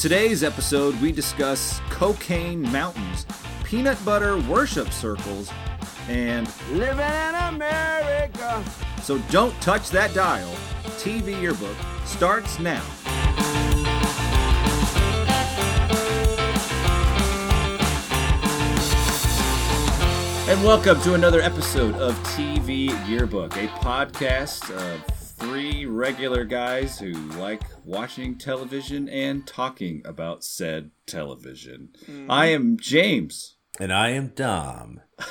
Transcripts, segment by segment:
today's episode, we discuss cocaine mountains, peanut butter worship circles, and Living in America. so don't touch that dial. TV Yearbook starts now. And welcome to another episode of TV Yearbook, a podcast of three regular guys who like watching television and talking about said television. I am James. And I am Dom.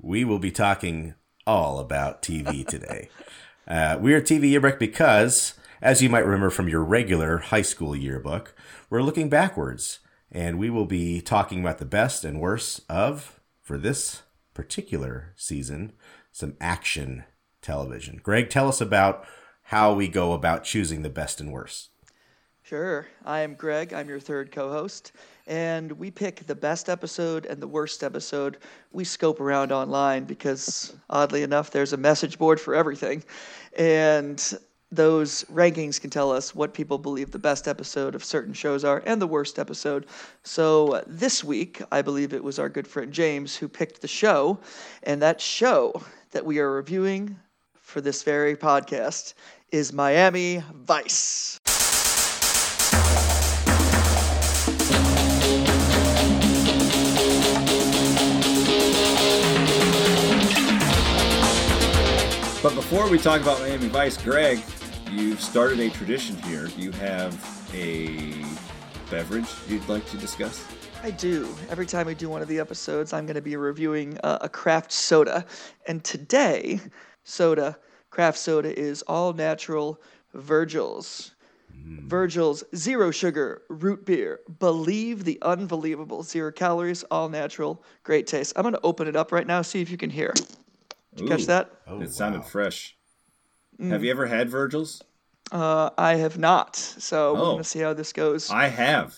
We will be talking all about TV today. Uh, we are TV Yearbook because, as you might remember from your regular high school yearbook, we're looking backwards. And we will be talking about the best and worst of, for this particular season, some action television. Greg, tell us about how we go about choosing the best and worst. Sure. I am Greg. I'm your third co host. And we pick the best episode and the worst episode. We scope around online because, oddly enough, there's a message board for everything. And those rankings can tell us what people believe the best episode of certain shows are and the worst episode. So this week, I believe it was our good friend James who picked the show. And that show that we are reviewing for this very podcast is Miami Vice. But before we talk about Miami Vice, Greg, you've started a tradition here. You have a beverage you'd like to discuss? I do. Every time we do one of the episodes, I'm going to be reviewing uh, a craft soda. And today, soda, craft soda is all natural Virgil's. Virgil's zero sugar root beer. Believe the unbelievable. Zero calories, all natural, great taste. I'm going to open it up right now, see if you can hear. Did you catch that? Oh, it sounded wow. fresh. Have you ever had Virgil's? Uh, I have not. So we're Oh. going to see how this goes. I have.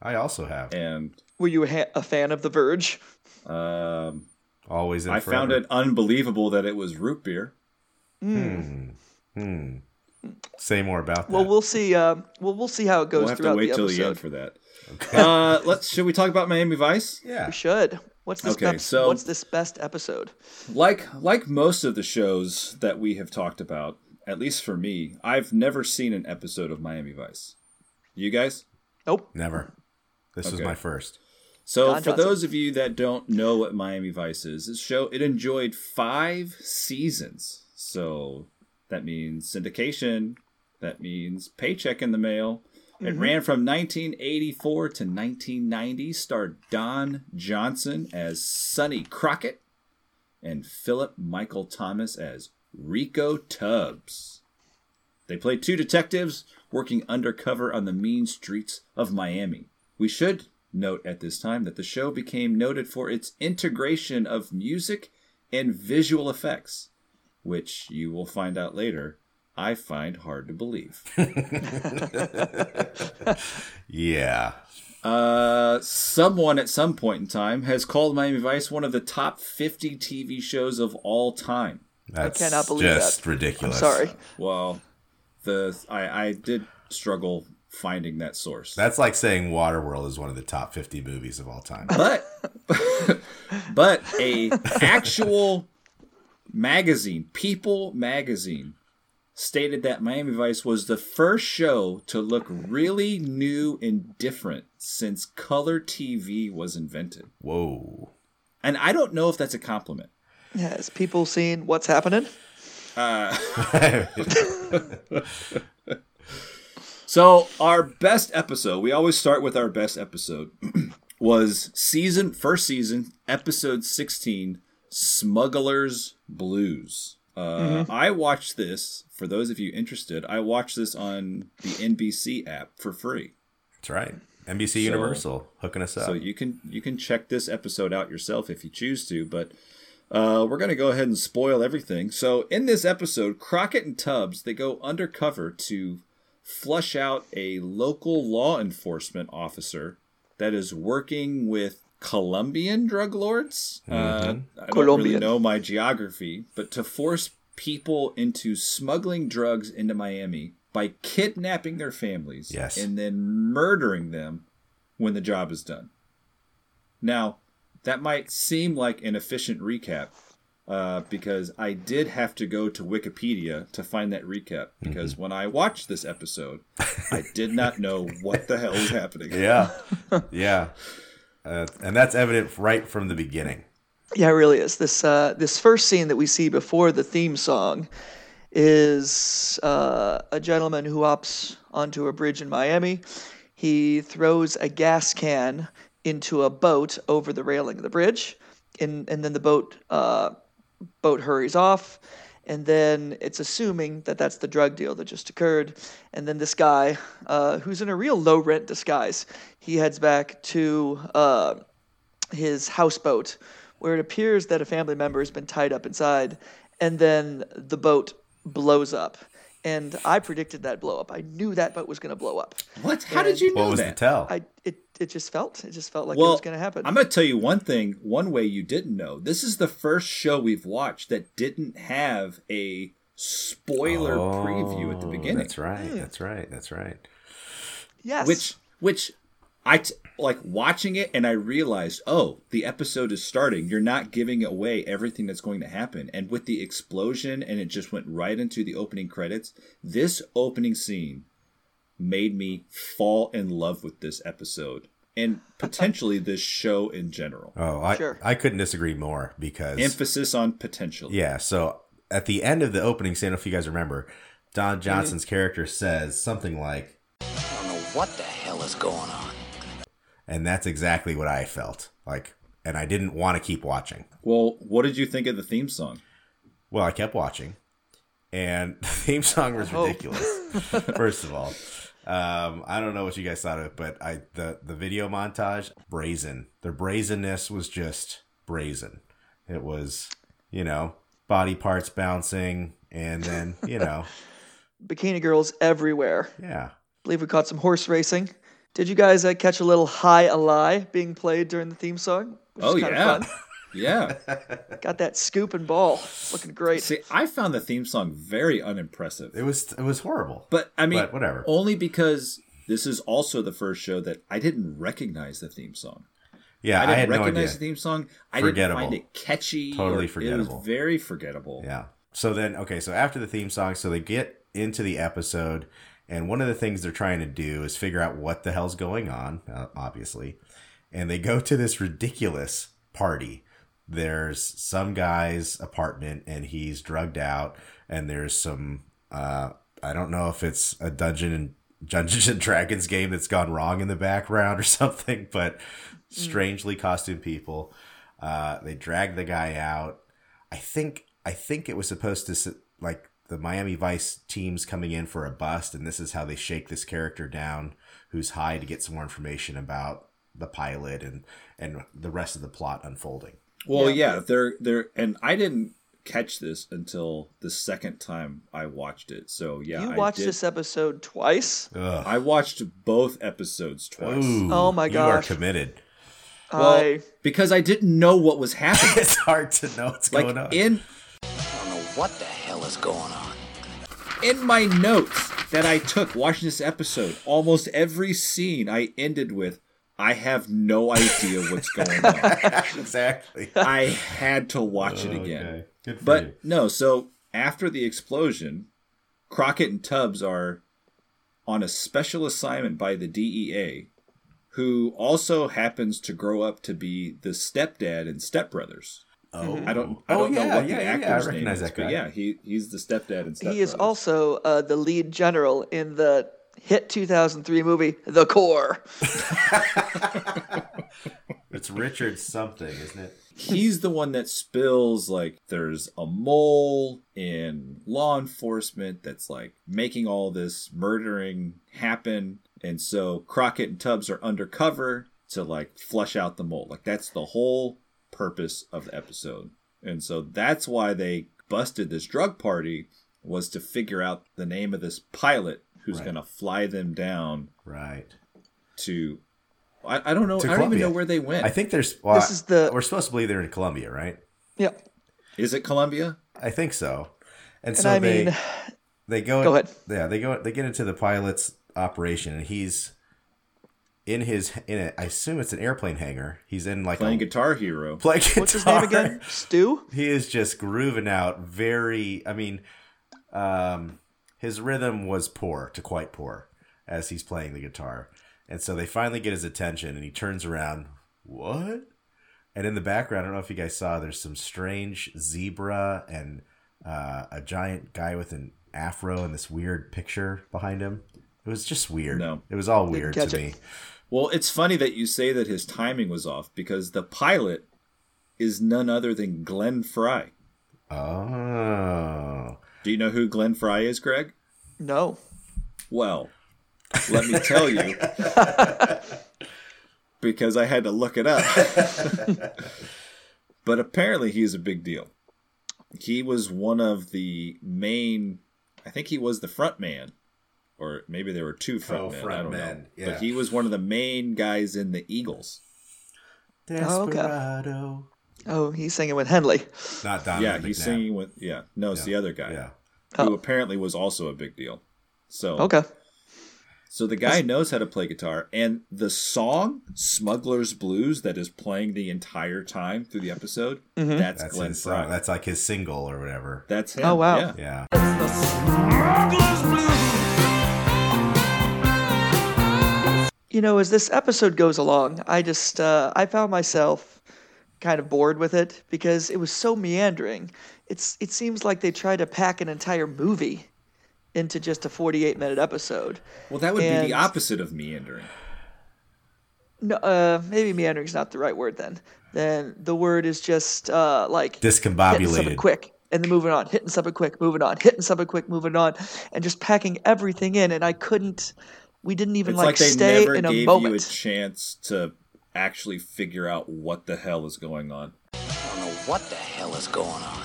I also have. And Were you a, ha- a fan of The Verge? um, Always and I found it unbelievable that it was root beer. Hmm. Say more about that. Well, we'll see. Um, well, we'll see how it goes We'll have to wait the till episode. the end for that. Okay. Uh, let's. Should we talk about Miami Vice? yeah. We should. What's this? Okay, best, so- what's this best episode? Like like most of the shows that we have talked about, at least for me, I've never seen an episode of Miami Vice. You guys? Nope. Never. This was my first. So, Don for Johnson. those of you that don't know what Miami Vice is, this show it enjoyed five seasons. So that means syndication. That means paycheck in the mail. It mm-hmm. ran from 1984 to 1990. Starred Don Johnson as Sonny Crockett and Philip Michael Thomas as Rico Tubbs. They played two detectives working undercover on the mean streets of Miami. We should note at this time that the show became noted for its integration of music and visual effects, which you will find out later I find hard to believe. Yeah. Uh, someone at some point in time has called Miami Vice one of the top 50 TV shows of all time. That's cannot believe that. just that. ridiculous. I'm sorry. Well, the I, I did struggle finding that source. That's like saying Waterworld is one of the top 50 movies of all time. but but a actual magazine, People magazine, stated that Miami Vice was the first show to look really new and different since color TV was invented. Whoa. And I don't know if that's a compliment. Has people seen what's happening? Uh, so our best episode, we always start with our best episode, was season first season, episode sixteen, Smuggler's Blues. Uh, I watched this for those of you interested. I watched this on the NBC app for free, That's right. NBC Universal hooking us up. so you can you can check this episode out yourself if you choose to. But uh, we're gonna go ahead and spoil everything. So in this episode, Crockett and Tubbs they go undercover to flush out a local law enforcement officer that is working with Colombian drug lords. Uh, I don't really know my geography, but to force people into smuggling drugs into Miami by kidnapping their families Yes. and then murdering them when the job is done. Now, that might seem like an efficient recap uh, because I did have to go to Wikipedia to find that recap because when I watched this episode, I did not know what the hell was happening. Yeah, yeah, uh, and that's evident right from the beginning. Yeah, it really is. This uh, this first scene that we see before the theme song is uh, a gentleman who hops onto a bridge in Miami. He throws a gas can into a boat over the railing of the bridge, and and then the boat uh, boat hurries off. And then it's assuming that that's the drug deal that just occurred. And then this guy, uh, who's in a real low rent disguise, he heads back to uh, his houseboat, where it appears that a family member has been tied up inside, and then the boat blows up. And I predicted that blow up. I knew that boat was going to blow up. What? How did you know What was that? the tell? I it it just felt it just felt like it was going to happen. I'm going to tell you one thing, one way you didn't know. This is the first show we've watched that didn't have a spoiler preview at the Oh, beginning. That's right. Hmm. That's right. That's right. yes, Which which I t- like watching it and I realized, "Oh, the episode is starting. You're not giving away everything that's going to happen." And with the explosion and it just went right into the opening credits, this opening scene made me fall in love with this episode and potentially this show in general. Oh, I Sure. I couldn't disagree more because Emphasis on potential. yeah. So at the end of the opening scene, if you guys remember, Don mm-hmm. Johnson's character says something like, I don't know what the hell is going on. And that's exactly what I felt like, and I didn't want to keep watching. Well, what did you think of the theme song? Well, I kept watching, and the theme song was hope. ridiculous. First of all, um, I don't know what you guys thought of it, but I the the video montage brazen. Their brazenness was just brazen. It was, you know, body parts bouncing, and then you know, bikini girls everywhere. yeah, I believe we caught some horse racing. Did you guys uh, catch a little "jai alai" being played during the theme song? Which Oh yeah. fun. Yeah. got that scoop and ball. Looking great. See, I found the theme song very unimpressive. it was it was horrible. But I mean, But whatever. Only because this is also the first show that I didn't recognize the theme song. yeah, I I, didn't had no recognize idea. the theme song. I didn't Forgettable. find it catchy. Totally or- It forgettable. was very forgettable. Yeah. So then, okay, so after the theme song, so they get into the episode, and one of the things they're trying to do is figure out what the hell's going on, uh, obviously. And they go to this ridiculous party. There's some guy's apartment, and he's drugged out, and there's some, uh, I don't know if it's a dungeon and Dungeons and Dragons game that's gone wrong in the background or something, but strangely costumed people. Uh, they drag the guy out. I think I think it was supposed to like the Miami Vice team's coming in for a bust, and this is how they shake this character down, who's high to get some more information about the pilot and and the rest of the plot unfolding. Well, yeah, they're they're and I didn't catch this until the second time I watched it. So yeah, you I watched did- this episode twice. Ugh. I watched both episodes twice. Ooh, Oh my gosh, You are committed. Well, I because I didn't know what was happening. It's hard to know what's like going on. in I don't know what the hell is going on. In my notes that I took watching this episode, almost every scene I ended with, I have no idea what's going on. exactly. I had to watch it again. Okay. Good for But you. no, so after the explosion, Crockett and Tubbs are on a special assignment by the DEA, who also happens to grow up to be the stepdad and stepbrothers. Oh, I don't, I Oh, don't know yeah, what the yeah, yeah, actor's I name recognize is, that but guy. yeah, he he's the stepdad and stepbrother. he is also uh, the lead general in the hit 2003 movie The Core. It's Richard something, isn't it? he's the one that spills like there's a mole in law enforcement that's like making all this murdering happen and so crockett and tubbs are undercover to like flush out the mole like that's the whole purpose of the episode and so that's why they busted this drug party was to figure out the name of this pilot who's Right. going to fly them down Right. to I, I don't know To i don't even know where they went I think there's. Well, This is the- We're supposed to believe they're in Colombia, right? Yep. is it Colombia? I think so. And, And so I they. mean, they go. Go ahead. Yeah, they go. They get into the pilot's operation, and he's in his in a, I assume it's an airplane hangar. He's in like Playing a Guitar Hero. playing guitar. What's his name again? Stu? He is just grooving out. Very. I mean, um, his rhythm was poor to quite poor as he's playing the guitar, and so they finally get his attention, and he turns around. What? And in the background, I don't know if you guys saw. There's some strange zebra and uh, a giant guy with an afro and this weird picture behind him. It was just weird. No. It was all weird to it. me. Well, it's funny that you say that his timing was off because the pilot is none other than Glenn Frey. Oh. Do you know who Glenn Frey is, Greg? No. Well, let me tell you. because I had to look it up. but apparently he's a big deal. He was one of the main I think he was the front man. Or maybe there were two front Oh, men. front I don't know. men, yeah. But he was one of the main guys in the Eagles. Oh, okay. Desperado. Oh, he's singing with Henley. Not Donovan yeah, he's McNabb. singing with yeah. No, it's the other guy. Yeah. Who Oh. apparently was also a big deal. So Okay. So the guy knows how to play guitar, and the song "Smuggler's Blues" that is playing the entire time through the episode, Mm-hmm. that's, That's Glenn his Frey. song. That's like his single or whatever. That's him. Oh, wow. Yeah. Yeah. You know, as this episode goes along, I just uh, I found myself kind of bored with it because it was so meandering. It's it seems like they tried to pack an entire movie into just a 48 minute episode. Well, that would be the opposite of meandering. No, uh, maybe meandering's not the right word then. Then the word is just uh, like something Discombobulated. quick and then moving on, hitting something quick, moving on, hitting something quick, moving on, and just packing everything in. And I couldn't. We didn't even It's like, like, they stay never in a gave moment. you a chance to actually figure out what the hell is going on. I don't know what the hell is going on.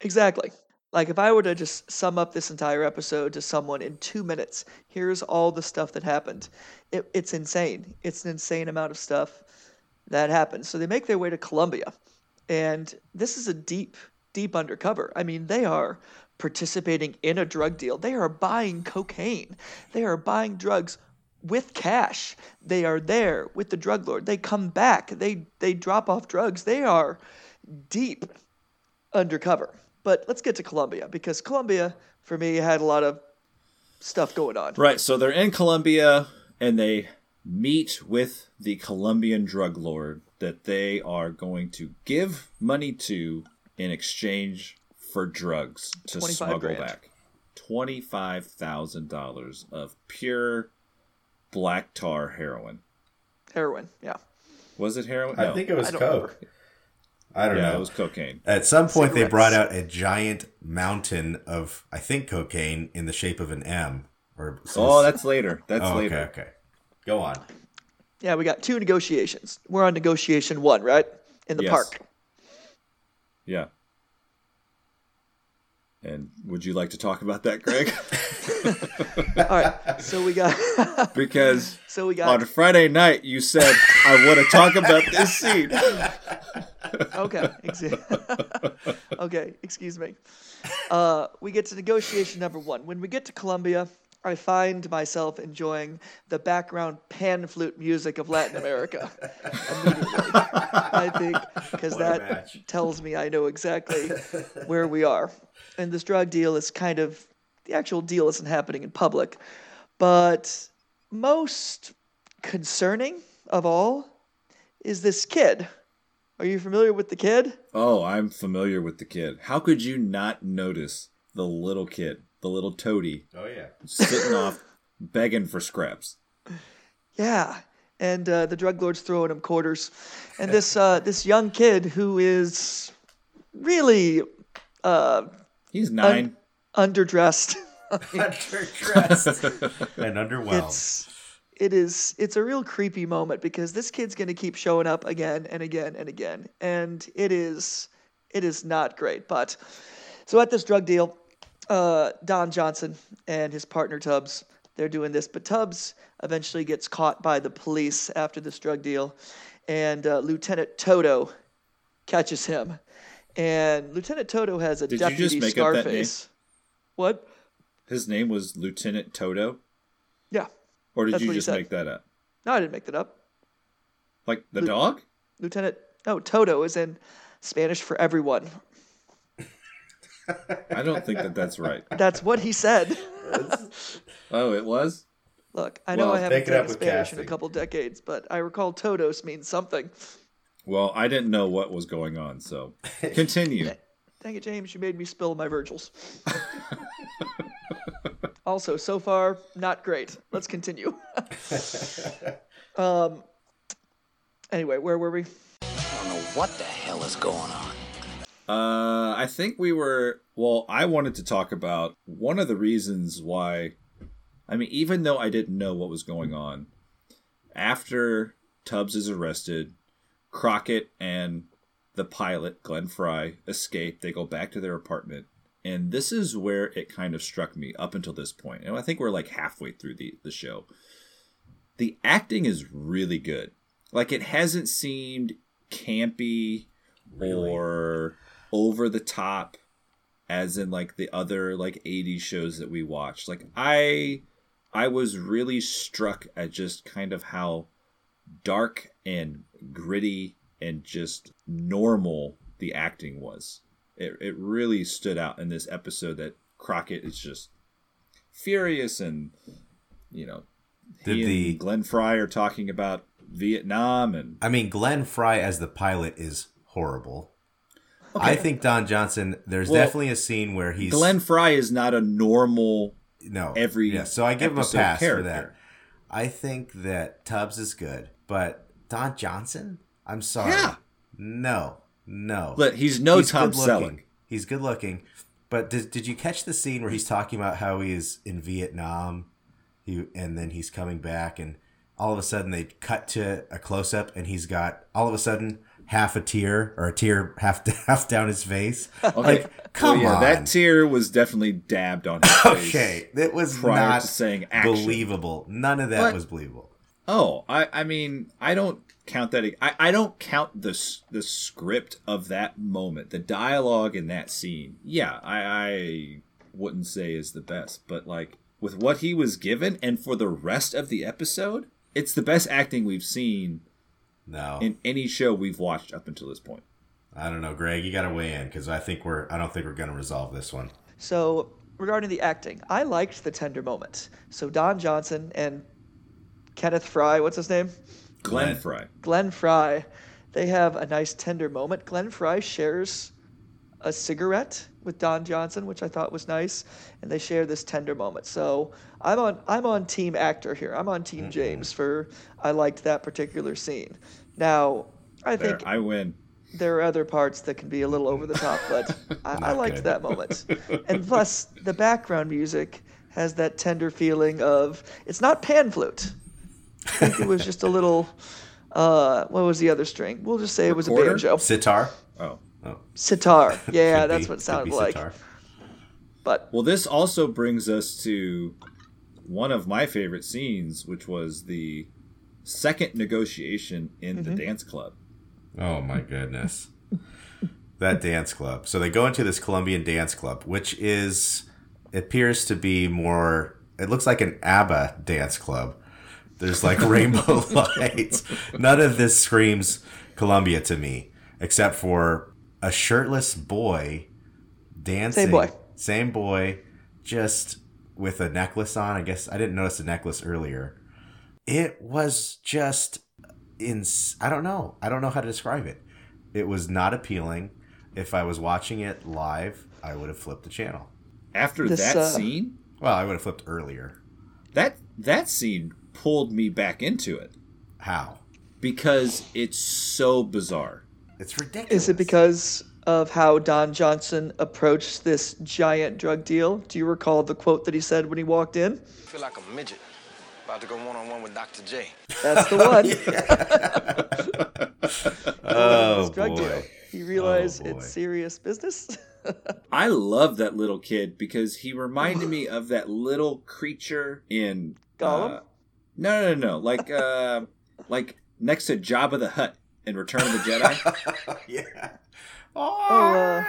Exactly. Like if I were to just sum up this entire episode to someone in two minutes, here's all the stuff that happened. It, it's insane. It's an insane amount of stuff that happened. So they make their way to Colombia, and this is a deep, deep undercover. I mean, they are participating in a drug deal. They are buying cocaine. They are buying drugs with cash. They are there with the drug lord. They come back. They they drop off drugs. They are deep undercover. But let's get to Colombia because Colombia, for me, had a lot of stuff going on. Right. So they're in Colombia, and they meet with the Colombian drug lord that they are going to give money to in exchange for drugs to smuggle grand. back. Twenty-five thousand dollars of pure black tar heroin. Heroin, yeah. Was it heroin? I No. think it was I Coke. remember. I don't yeah, know. it was cocaine. At some point, they brought out a giant mountain of, I think, cocaine in the shape of an M. Or some- Oh, that's later. That's Oh, okay, later. okay. Go on. Yeah, we got two negotiations. We're on negotiation one, right? In the Yes. park. Yeah. And would you like to talk about that, Greg? All right. So we got because so we got on Friday night you said I want to talk about this scene. okay. okay, excuse me. Uh, we get to negotiation number one. When we get to Colombia, I find myself enjoying the background pan flute music of Latin America immediately. I think because that match. tells me I know exactly where we are. And this drug deal is kind of the actual deal isn't happening in public, but most concerning of all is this kid. Are you familiar with the kid? Oh, I'm familiar with the kid. How could you not notice the little kid, the little toady, Oh, yeah. sitting off begging for scraps? Yeah, and uh, the drug lord's throwing him quarters, and this uh, this young kid who is really uh, He's nine. underdressed. Underdressed and underwhelmed. it's it is it's a real creepy moment because this kid's going to keep showing up again and again and again, and it is it is not great. But so at this drug deal, uh, Don Johnson and his partner Tubbs, they're doing this, but Tubbs eventually gets caught by the police after this drug deal, and uh, Lieutenant Toto catches him, and Lieutenant Toto has a Did deputy make up that name? Scarface. What? His name was Lieutenant Toto, Yeah. or did you just make that up? No, I didn't make that up. Like the Lu- dog? Lieutenant. No, Toto is in Spanish for everyone. I don't think that that's right. That's what he said. Oh, it was. Look, I know Well, I haven't take it up taken with Spanish in a casting. couple decades, but I recall Todos means something. Well, I didn't know what was going on, so continue. Dang it, James, you made me spill my Virgils. also, so far, not great. Let's continue. um. Anyway, where were we? I don't know what the hell is going on. Uh, I think we were. Well, I wanted to talk about one of the reasons why. I mean, even though I didn't know what was going on, after Tubbs is arrested, Crockett and the pilot, Glenn Frey, escape. They go back to their apartment. And this is where it kind of struck me up until this point. And I think we're like halfway through the, the show. The acting is really good. Like, it hasn't seemed campy or over the top as in like the other like 80s shows that we watched like i i was really struck at just kind of how dark and gritty and just normal the acting was it, it really stood out in this episode that crockett is just furious and you know Did he the- and glenn frey are talking about vietnam and I mean, Glenn Frey as the pilot is horrible. I think Don Johnson. There's Well, definitely a scene where he's glenn frey is not a normal no every yeah. So I give him a pass for that. I think that Tubbs is good, but Don Johnson. I'm sorry. Yeah. No, no. But he's no He's Tom. Selleck. He's good looking. But did, did you catch the scene where he's talking about how he is in Vietnam, he and then he's coming back, and all of a sudden they cut to a close up, and he's got all of a sudden half a tear or a tear half half down his face. Like, come Well, yeah, on. that tear was definitely dabbed on his face. okay, it was prior not to saying action. believable. None of that But- was believable. Oh, I, I mean, I don't count that. I, I don't count the the script of that moment, the dialogue in that scene. Yeah, I, I wouldn't say is the best, but like with what he was given, and for the rest of the episode, it's the best acting we've seen No, in any show we've watched up until this point. I don't know, Greg. You got to weigh in because I think we're. I don't think we're going to resolve this one. So, regarding the acting, I liked the tender moment. So, Don Johnson and Kenneth Fry, what's his name? Glenn, Glenn. Frey. Glenn Frey, they have a nice tender moment. Glenn Frey shares a cigarette with Don Johnson, which I thought was nice, and they share this tender moment. So I'm on I'm on team actor here. I'm on team James for I liked that particular scene. Now I There, think I win. there are other parts that can be a little over the top, but I, I liked good. that moment. And plus, the background music has that tender feeling of it's not pan flute. I think it was just a little. Uh, what was the other string? We'll just say it was a banjo. Sitar. Oh. Sitar. Yeah, that's be- what it could sounded be like. sitar. But Well, this also brings us to one of my favorite scenes, which was the second negotiation in Mm-hmm. the dance club. Oh my goodness. that dance club. So they go into this Colombian dance club, which is appears to be more it looks like an ABBA dance club. There's like rainbow lights. None of this screams Colombia to me, except for a shirtless boy dancing. Same boy. Same boy, just with a necklace on. I guess I didn't notice the necklace earlier. It was just in I don't know. I don't know how to describe it. It was not appealing. If I was watching it live, I would have flipped the channel. After This, that uh, scene, Well, I would have flipped earlier. that that scene pulled me back into it How? because it's so bizarre. It's ridiculous. is it because of how Don Johnson approached this giant drug deal? Do you recall the quote that he said when he walked in? I feel like a midget. About to go one on one with Dr. J. That's the one. Oh drug boy. deal. He realized boy. it's serious business. I love that little kid because he reminded me of that little creature in Gollum? Uh, no, no, no, no, like uh, like next to Jabba the Hutt in Return of the Jedi. yeah. Oh, uh,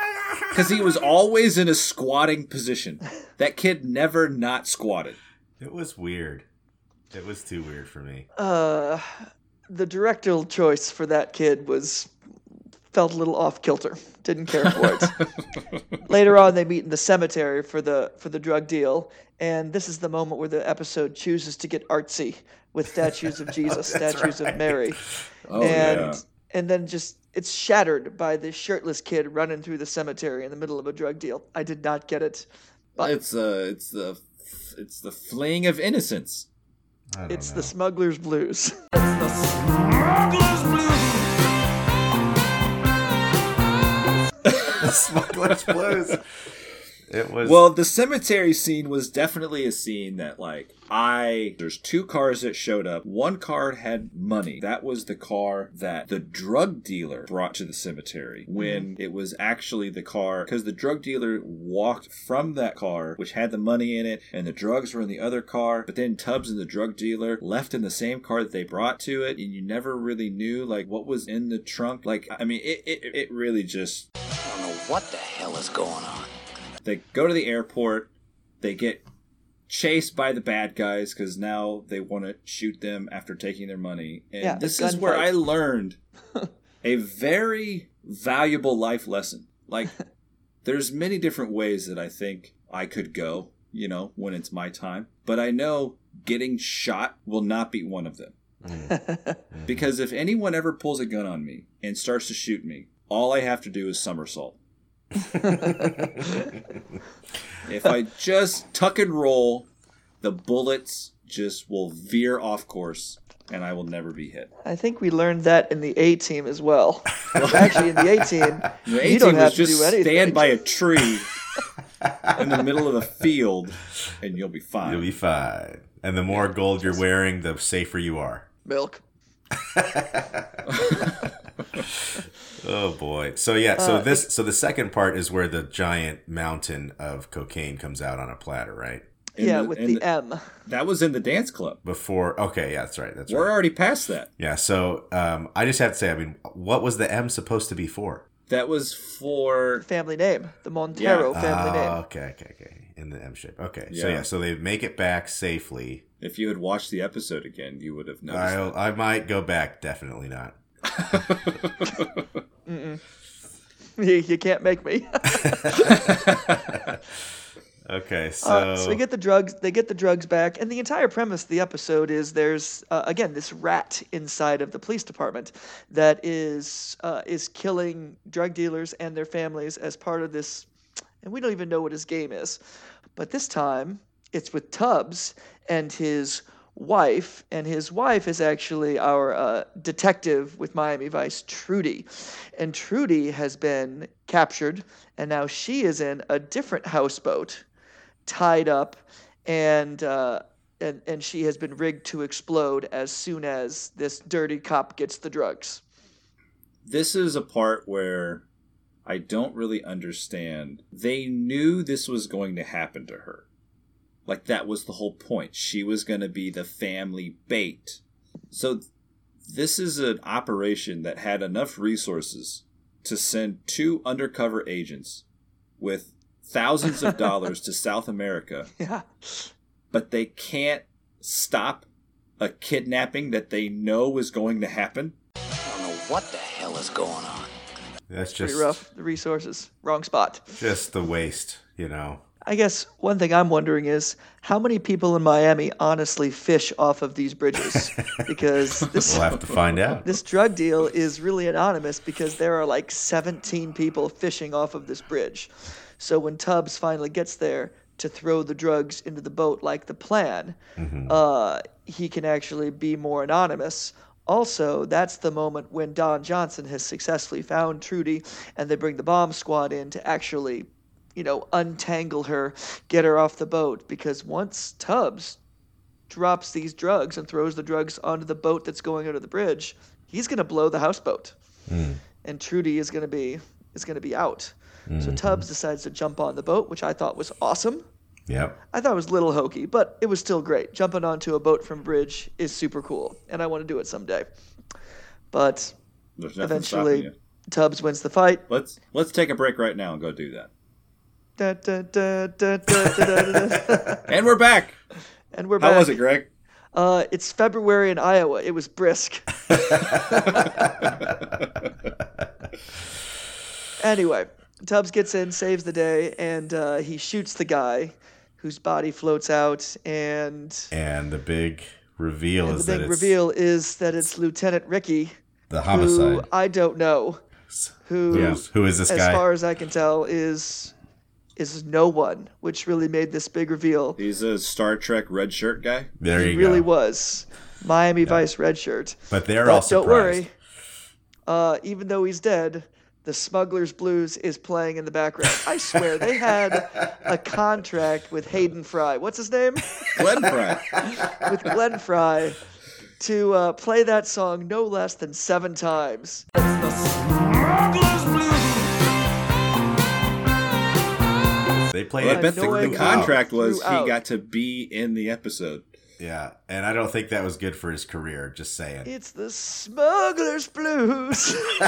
Because he was always in a squatting position. That kid never not squatted. It was weird. It was too weird for me. Uh, the directorial choice for that kid was felt a little off kilter. Didn't care for it. Later on, they meet in the cemetery for the for the drug deal, and this is the moment where the episode chooses to get artsy with statues of Jesus, statues of Mary, Oh, and yeah. and then just it's shattered by this shirtless kid running through the cemetery in the middle of a drug deal. I did not get it. It's uh, it's the it's the fleeing of innocence. I don't It's the smuggler's blues. Smuggler's Blues. It was Well, the cemetery scene was definitely a scene that, like, I. There's two cars that showed up. One car had money. That was the car that the drug dealer brought to the cemetery when mm-hmm. it was actually the car. Because the drug dealer walked from that car, which had the money in it, and the drugs were in the other car. But then Tubbs and the drug dealer left in the same car that they brought to it, and you never really knew, like, what was in the trunk. Like, I mean, it, it, it really just know what the hell is going on. they go to the airport. They get chased by the bad guys because now they want to shoot them after taking their money. And Yeah, this is where gunfight. i learned a very valuable life lesson. Like there's many different ways that i think i could go you know when it's my time. But i know getting shot will not be one of them. Because if anyone ever pulls a gun on me and starts to shoot me all i have to do is somersault if I just tuck and roll, the bullets just will veer off course and I will never be hit. I think we learned that in the A team as well. Actually, in the A team, The you don't A-team have was to just do anything. stand by a tree in the middle of a field and you'll be fine. You'll be fine. And the more gold you're wearing, the safer you are. milk. Oh boy. So yeah, so Uh, this so the second part is where the giant mountain of cocaine comes out on a platter, right? In yeah, the- with in the, M. that was in the dance club. Before okay, yeah, that's right. That's We're right. already past that. Yeah, so um I just have to say, I mean, what was the M supposed to be for? That was for Family name. The Montero Yeah. family Oh, name. okay, okay, okay. In the M shape. Okay. So Yeah. yeah, so they make it back safely. if you had watched the episode again, you would have noticed. I that. I might go back, definitely not. You, you can't make me. Okay, so, Uh, so we get the drugs. They get the drugs back, and the entire premise of the episode is there's uh, again this rat inside of the police department that is uh, is killing drug dealers and their families as part of this, and we don't even know what his game is, but this time it's with Tubbs and his wife, and his wife is actually our uh, detective with Miami Vice, Trudy, and Trudy has been captured, and now she is in a different houseboat tied up and uh, and and she has been rigged to explode as soon as this dirty cop gets the drugs. this is a part where I don't really understand. They knew this was going to happen to her. Like that was the whole point. She was going to be the family bait. So this is an operation that had enough resources to send two undercover agents with thousands of dollars to South America, Yeah. but they can't stop a kidnapping that they know is going to happen. I don't know what the hell is going on. that's Pretty just rough. The resources. Wrong spot. just the waste, you know. I guess one thing I'm wondering is how many people in Miami honestly fish off of these bridges? Because this We'll have to find out. this drug deal is really anonymous because there are like 17 people fishing off of this bridge. So when Tubbs finally gets there to throw the drugs into the boat like the plan, uh, he can actually be more anonymous. Also, that's the moment when Don Johnson has successfully found Trudy and they bring the bomb squad in to actually, you know, untangle her, get her off the boat. Because once Tubbs drops these drugs and throws the drugs onto the boat that's going under the bridge, he's going to blow the houseboat, mm. and Trudy is going to be is going to be out. So mm-hmm. Tubbs decides to jump on the boat, which I thought was awesome. Yep. I thought it was a little hokey, but it was still great. Jumping onto a boat from bridge is super cool, and I want to do it someday. But Eventually- Tubbs wins the fight. Let's let's take a break right now and go do that. Da, da, da, da, da, da. And we're back. and we're How back. How was it, Greg? Uh, it's February in Iowa. It was brisk. anyway, Tubbs gets in, saves the day, and uh, he shoots the guy whose body floats out. And, And the big reveal is the that big it's reveal is that it's Lieutenant Ricky, the who homicide. I don't know. Who, Who's- who is this as guy? As far as I can tell, is is no one, which really made this big reveal. He's a Star Trek red shirt guy. there he you really go. was Miami Vice red shirt. But they're But all don't worry. Uh, even though he's dead, the Smuggler's Blues is playing in the background. I swear they had a contract with Hayden Fry. What's his name? Glenn Frey. with Glenn Frey to uh, play that song no less than seven times. They played Well, I bet the, Annoying the contract was throughout. he got to be in the episode. Yeah, and I don't think that was good for his career. Just saying. It's the Smuggler's Blues.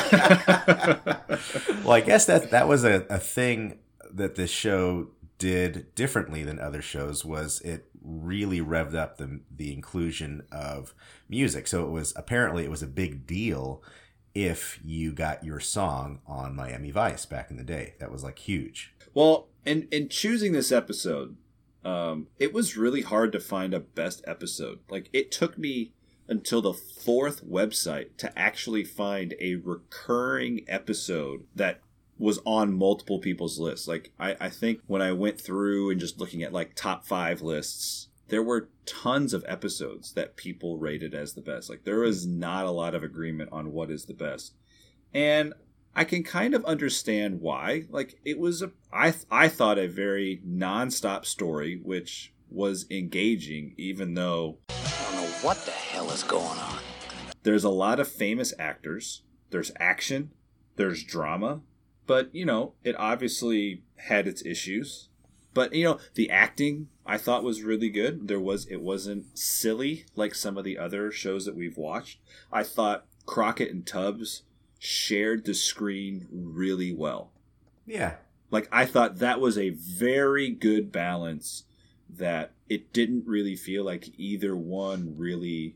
Well, I guess that that was a, a thing that this show did differently than other shows was it really revved up the the inclusion of music. So it was apparently it was a big deal if you got your song on Miami Vice back in the day. That was like huge. Well, in in choosing this episode, um, it was really hard to find a best episode. Like it took me until the fourth website to actually find a recurring episode that was on multiple people's lists. Like I, I think when I went through and just looking at like top five lists, there were tons of episodes that people rated as the best. Like there was not a lot of agreement on what is the best. And I can kind of understand why. Like it was a I I thought a very nonstop story which was engaging even though I don't know what the hell is going on. there's a lot of famous actors, there's action, there's drama, but you know, it obviously had its issues. But you know, the acting I thought was really good. There was it wasn't silly like some of the other shows that we've watched. I thought Crockett and Tubbs shared the screen really well. Yeah. Like I thought that was a very good balance that it didn't really feel like either one really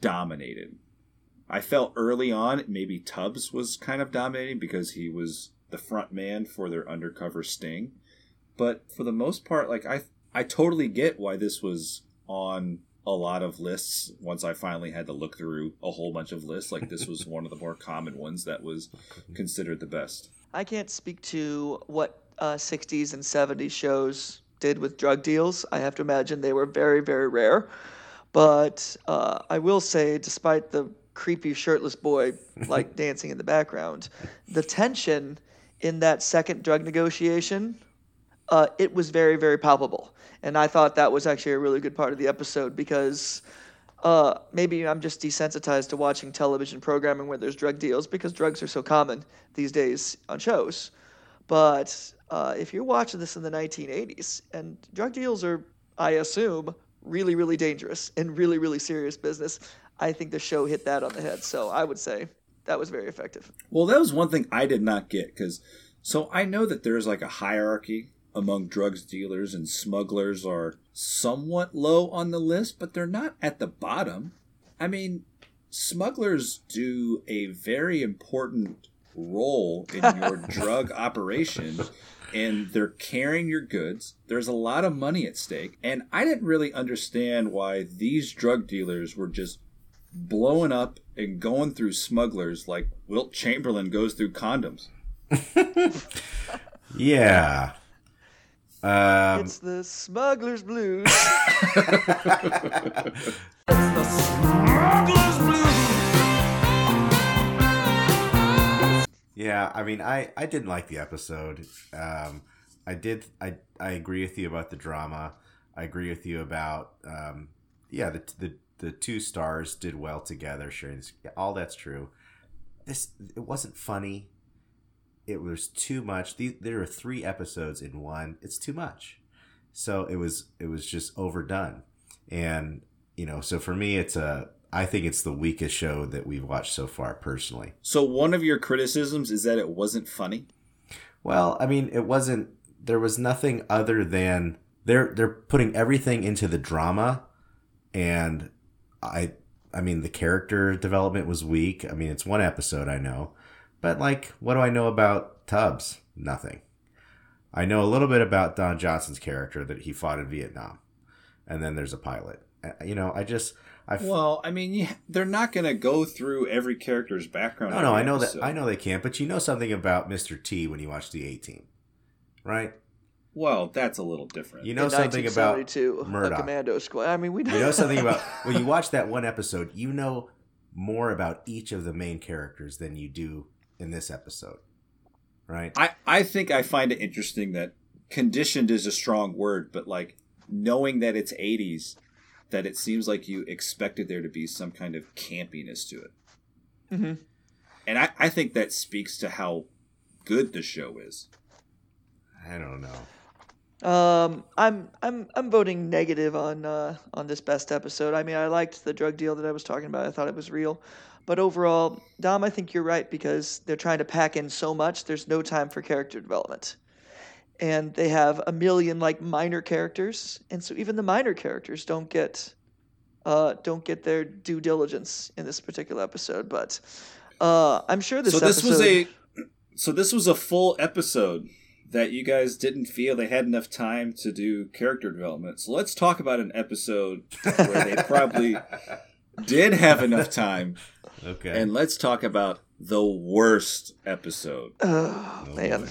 dominated. I felt early on maybe Tubbs was kind of dominating because he was the front man for their undercover sting. But for the most part, like I I totally get why this was on a lot of lists once I finally had to look through a whole bunch of lists. Like this was one of the more common ones that was considered the best. I can't speak to what uh, 60s and 70s shows did with drug deals. I have to imagine they were very, very rare. But uh, I will say, despite the creepy shirtless boy like dancing in the background, the tension in that second drug negotiation, uh, it was very, very palpable. And I thought that was actually a really good part of the episode because uh, maybe I'm just desensitized to watching television programming where there's drug deals because drugs are so common these days on shows. But uh, if you're watching this in the 1980s, and drug deals are, I assume, really, really dangerous and really, really serious business, I think the show hit that on the head. So I would say that was very effective. Well, that was one thing I did not get because so I know that there's like a hierarchy among drugs dealers and smugglers are somewhat low on the list, but they're not at the bottom. I mean, smugglers do a very important role in your drug operation and they're carrying your goods. There's a lot of money at stake. And I didn't really understand why these drug dealers were just blowing up and going through smugglers like Wilt Chamberlain goes through condoms. Yeah. Um, it's the smuggler's blues. Yeah, I mean, I, I didn't like the episode. Um, I did. I I agree with you about the drama. I agree with you about um, yeah. The the the two stars did well together. Sharing all that's true. This it wasn't funny. It was too much. There are three episodes in one. It's too much. So it was it was just overdone, and you know. So for me, it's a I think it's the weakest show that we've watched so far, personally. So one of your criticisms is that it wasn't funny. Well, I mean, it wasn't. There was nothing other than they're they're putting everything into the drama, and I I mean the character development was weak. I mean, it's one episode, I know, but like, what do I know about Tubbs? Nothing. I know a little bit about Don Johnson's character that he fought in Vietnam, and then there's a pilot. Uh, You know, I just I f- Well, I mean, yeah, they're not going to go through every character's background. no no I know episode. that I know they can't, but you know something about Mr. T when you watch the A Team, right? Well, that's a little different. You know in something about 1972, a Murdoch. commando squad. I mean, we You know something about when you watch that one episode, you know more about each of the main characters than you do in this episode. Right? I, I think I find it interesting that conditioned is a strong word, but like knowing that it's 80s, that it seems like you expected there to be some kind of campiness to it. Mhm. And I, I think that speaks to how good the show is. I don't know. Um, I'm I'm I'm voting negative on uh, on this best episode. I mean, I liked the drug deal that I was talking about. I thought it was real, but overall, Dom, I think you're right because they're trying to pack in so much. There's no time for character development, and they have a million like minor characters, and so even the minor characters don't get uh, don't get their due diligence in this particular episode. But uh, I'm sure this. so this was a so this was a full episode that you guys didn't feel they had enough time to do character development. So let's talk about an episode where they probably did have enough time Okay. and let's talk about the worst episode. Oh, man.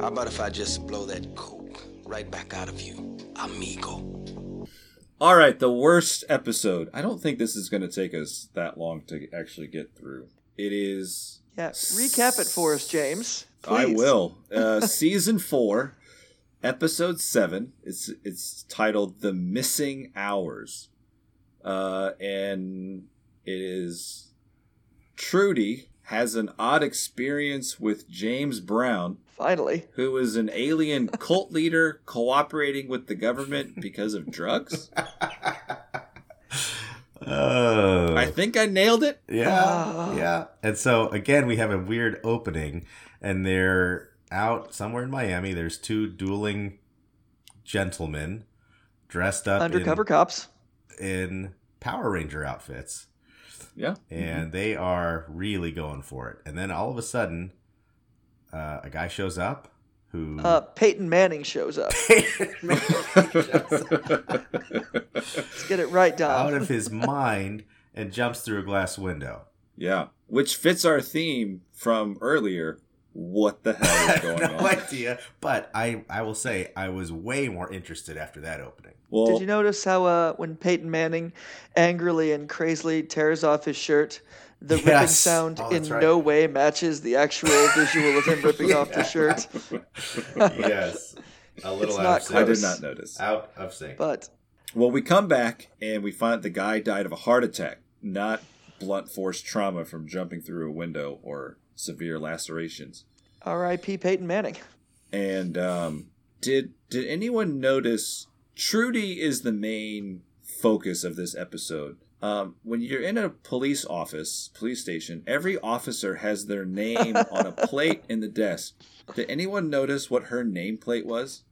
How about if I just blow that coke right back out of you, amigo? All right, the worst episode. I don't think this is going to take us that long to actually get through. It is Yeah, recap it for us, James. I will. Uh, season four, episode seven. It's it's titled "The Missing Hours," uh, and it is Trudy has an odd experience with James Brown, Finally. who is an alien cult leader cooperating with the government because of drugs. oh. I think I nailed it. yeah. Ah. Yeah. And so again, we have a weird opening and they're out somewhere in Miami. There's two dueling gentlemen dressed up Undercover in, cops. in Power Ranger outfits. Yeah. and they are really going for it. And then all of a sudden, uh, a guy shows up who Uh, Peyton Manning shows up. Let's get it right, Dom. out of his mind and jumps through a glass window. Yeah, which fits our theme from earlier. What the hell I is have going no on? idea, but I I will say I was way more interested after that opening. Well, Did you notice how uh, when Peyton Manning angrily and crazily tears off his shirt, the ripping sound Oh, in right. no way matches the actual visual of him ripping off the shirt? yes, a little It's out not of sync. I did not notice. Out of sync. But Well, we come back and we find the guy died of a heart attack, not blunt force trauma from jumping through a window or severe lacerations. R.I.P. Peyton Manning. And um, did did anyone notice? Trudy is the main focus of this episode. Um, when you're in a police office, police station, every officer has their name on a plate in the desk. Did anyone notice what her nameplate was?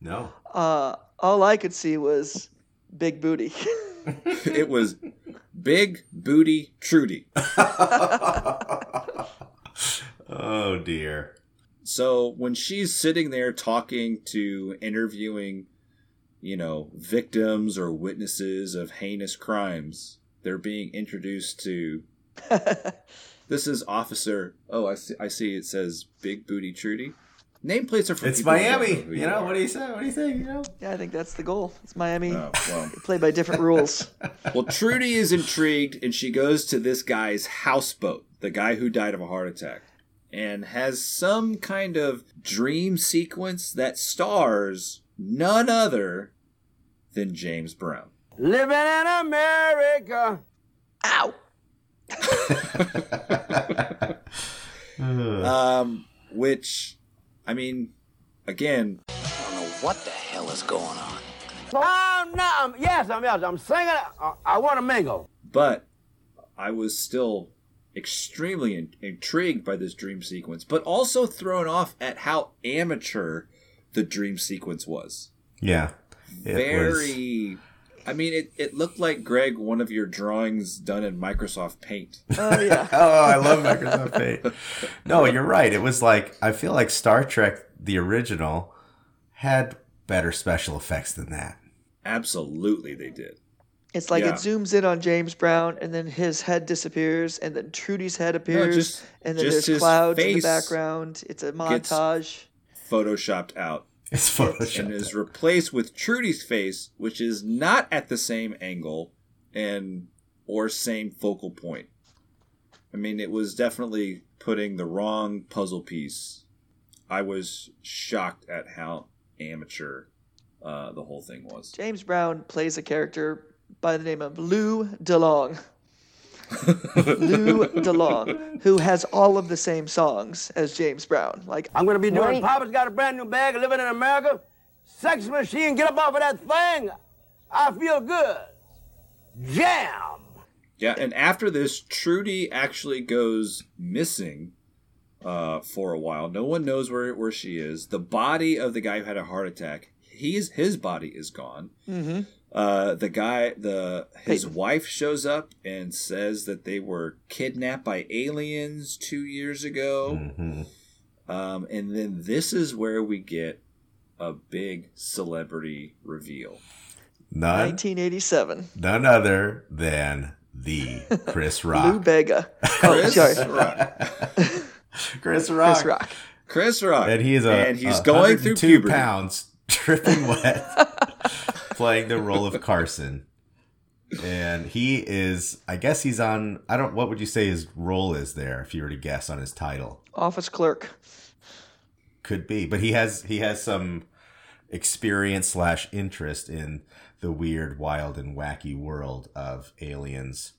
no, Uh, all I could see was big booty. it was Big Booty Trudy. oh dear. So when she's sitting there talking to interviewing, you know, victims or witnesses of heinous crimes, they're being introduced to. this is Officer. Oh, I see. I see. It says Big Booty Trudy. Nameplates are for It's people who don't Miami. know who You know are. what do you say? What do you think? You know. yeah, I think that's the goal. It's Miami. Oh, well. Played by different rules. well, Trudy is intrigued, and she goes to this guy's houseboat, the guy who died of a heart attack, and has some kind of dream sequence that stars none other than James Brown. Living in America. Ow! Um, which, I mean, again, I don't know what the hell is going on. Oh, no. I'm, yes, I'm, yes, I'm singing. I, I want to mingle. but I was still extremely in- intrigued by this dream sequence, but also thrown off at how amateur the dream sequence was. Yeah. It was- Very. I mean, it, it looked like Greg, one of your drawings done in Microsoft Paint. Oh yeah. Oh, I love Microsoft Paint. No, you're right. It was like I feel like Star Trek the original had better special effects than that. Absolutely, they did. It's like Yeah. it zooms in on James Brown, and then his head disappears, and then Trudy's head appears, just- and then there's clouds in the background. It's a montage. Photoshopped out It's photoshopped and Photoshop. is replaced with Trudy's face, which is not at the same angle and or same focal point. I mean, it was definitely putting the wrong puzzle piece. I was shocked at how amateur uh, the whole thing was. James Brown plays a character by the name of Lou DeLong. Lou DeLong, who has all of the same songs as James Brown. Like I'm gonna be doing Right. Papa's got a brand new bag, living in America. Sex machine, get up off of that thing. I feel good. Jam. Yeah, and after this, Trudy actually goes missing uh, for a while. No one knows where where she is. The body of the guy who had a heart attack, he's his body is gone. Mm-hmm. Uh, the guy, the his Peyton. wife shows up and says that they were kidnapped by aliens two years ago. Mhm. Um, and then this is where we get a big celebrity reveal. None, 1987. none other than the Chris Lou Rock. Bega. Oh, Chris sorry. Rock. Chris Rock. Chris Rock. Chris Rock. And he is a and he's a going through 102 puberty. pounds, dripping wet, playing the role of Carson. And he is, I guess he's on. I don't. What would you say his role is there? If you were to guess on his title, Office clerk. could be, but he has he has some experience slash interest in the weird, wild, and wacky world of aliens,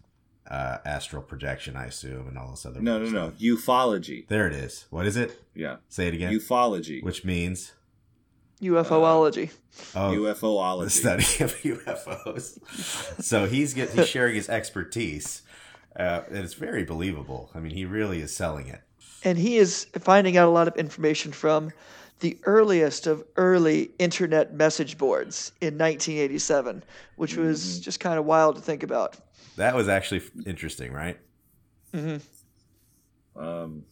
uh, astral projection, I assume, and all this other. No, no, no. Ufology. There it is. What is it? Yeah. Say it again. Ufology. Which means UFOlogy. oh, the UFOlogy. study of UFOs. so he's get, he's sharing his expertise, uh, and it's very believable. I mean, he really is selling it. and he is finding out a lot of information from the earliest of early internet message boards in 1987, which was just kind of wild to think about. That was actually interesting, right? Mhm. Um,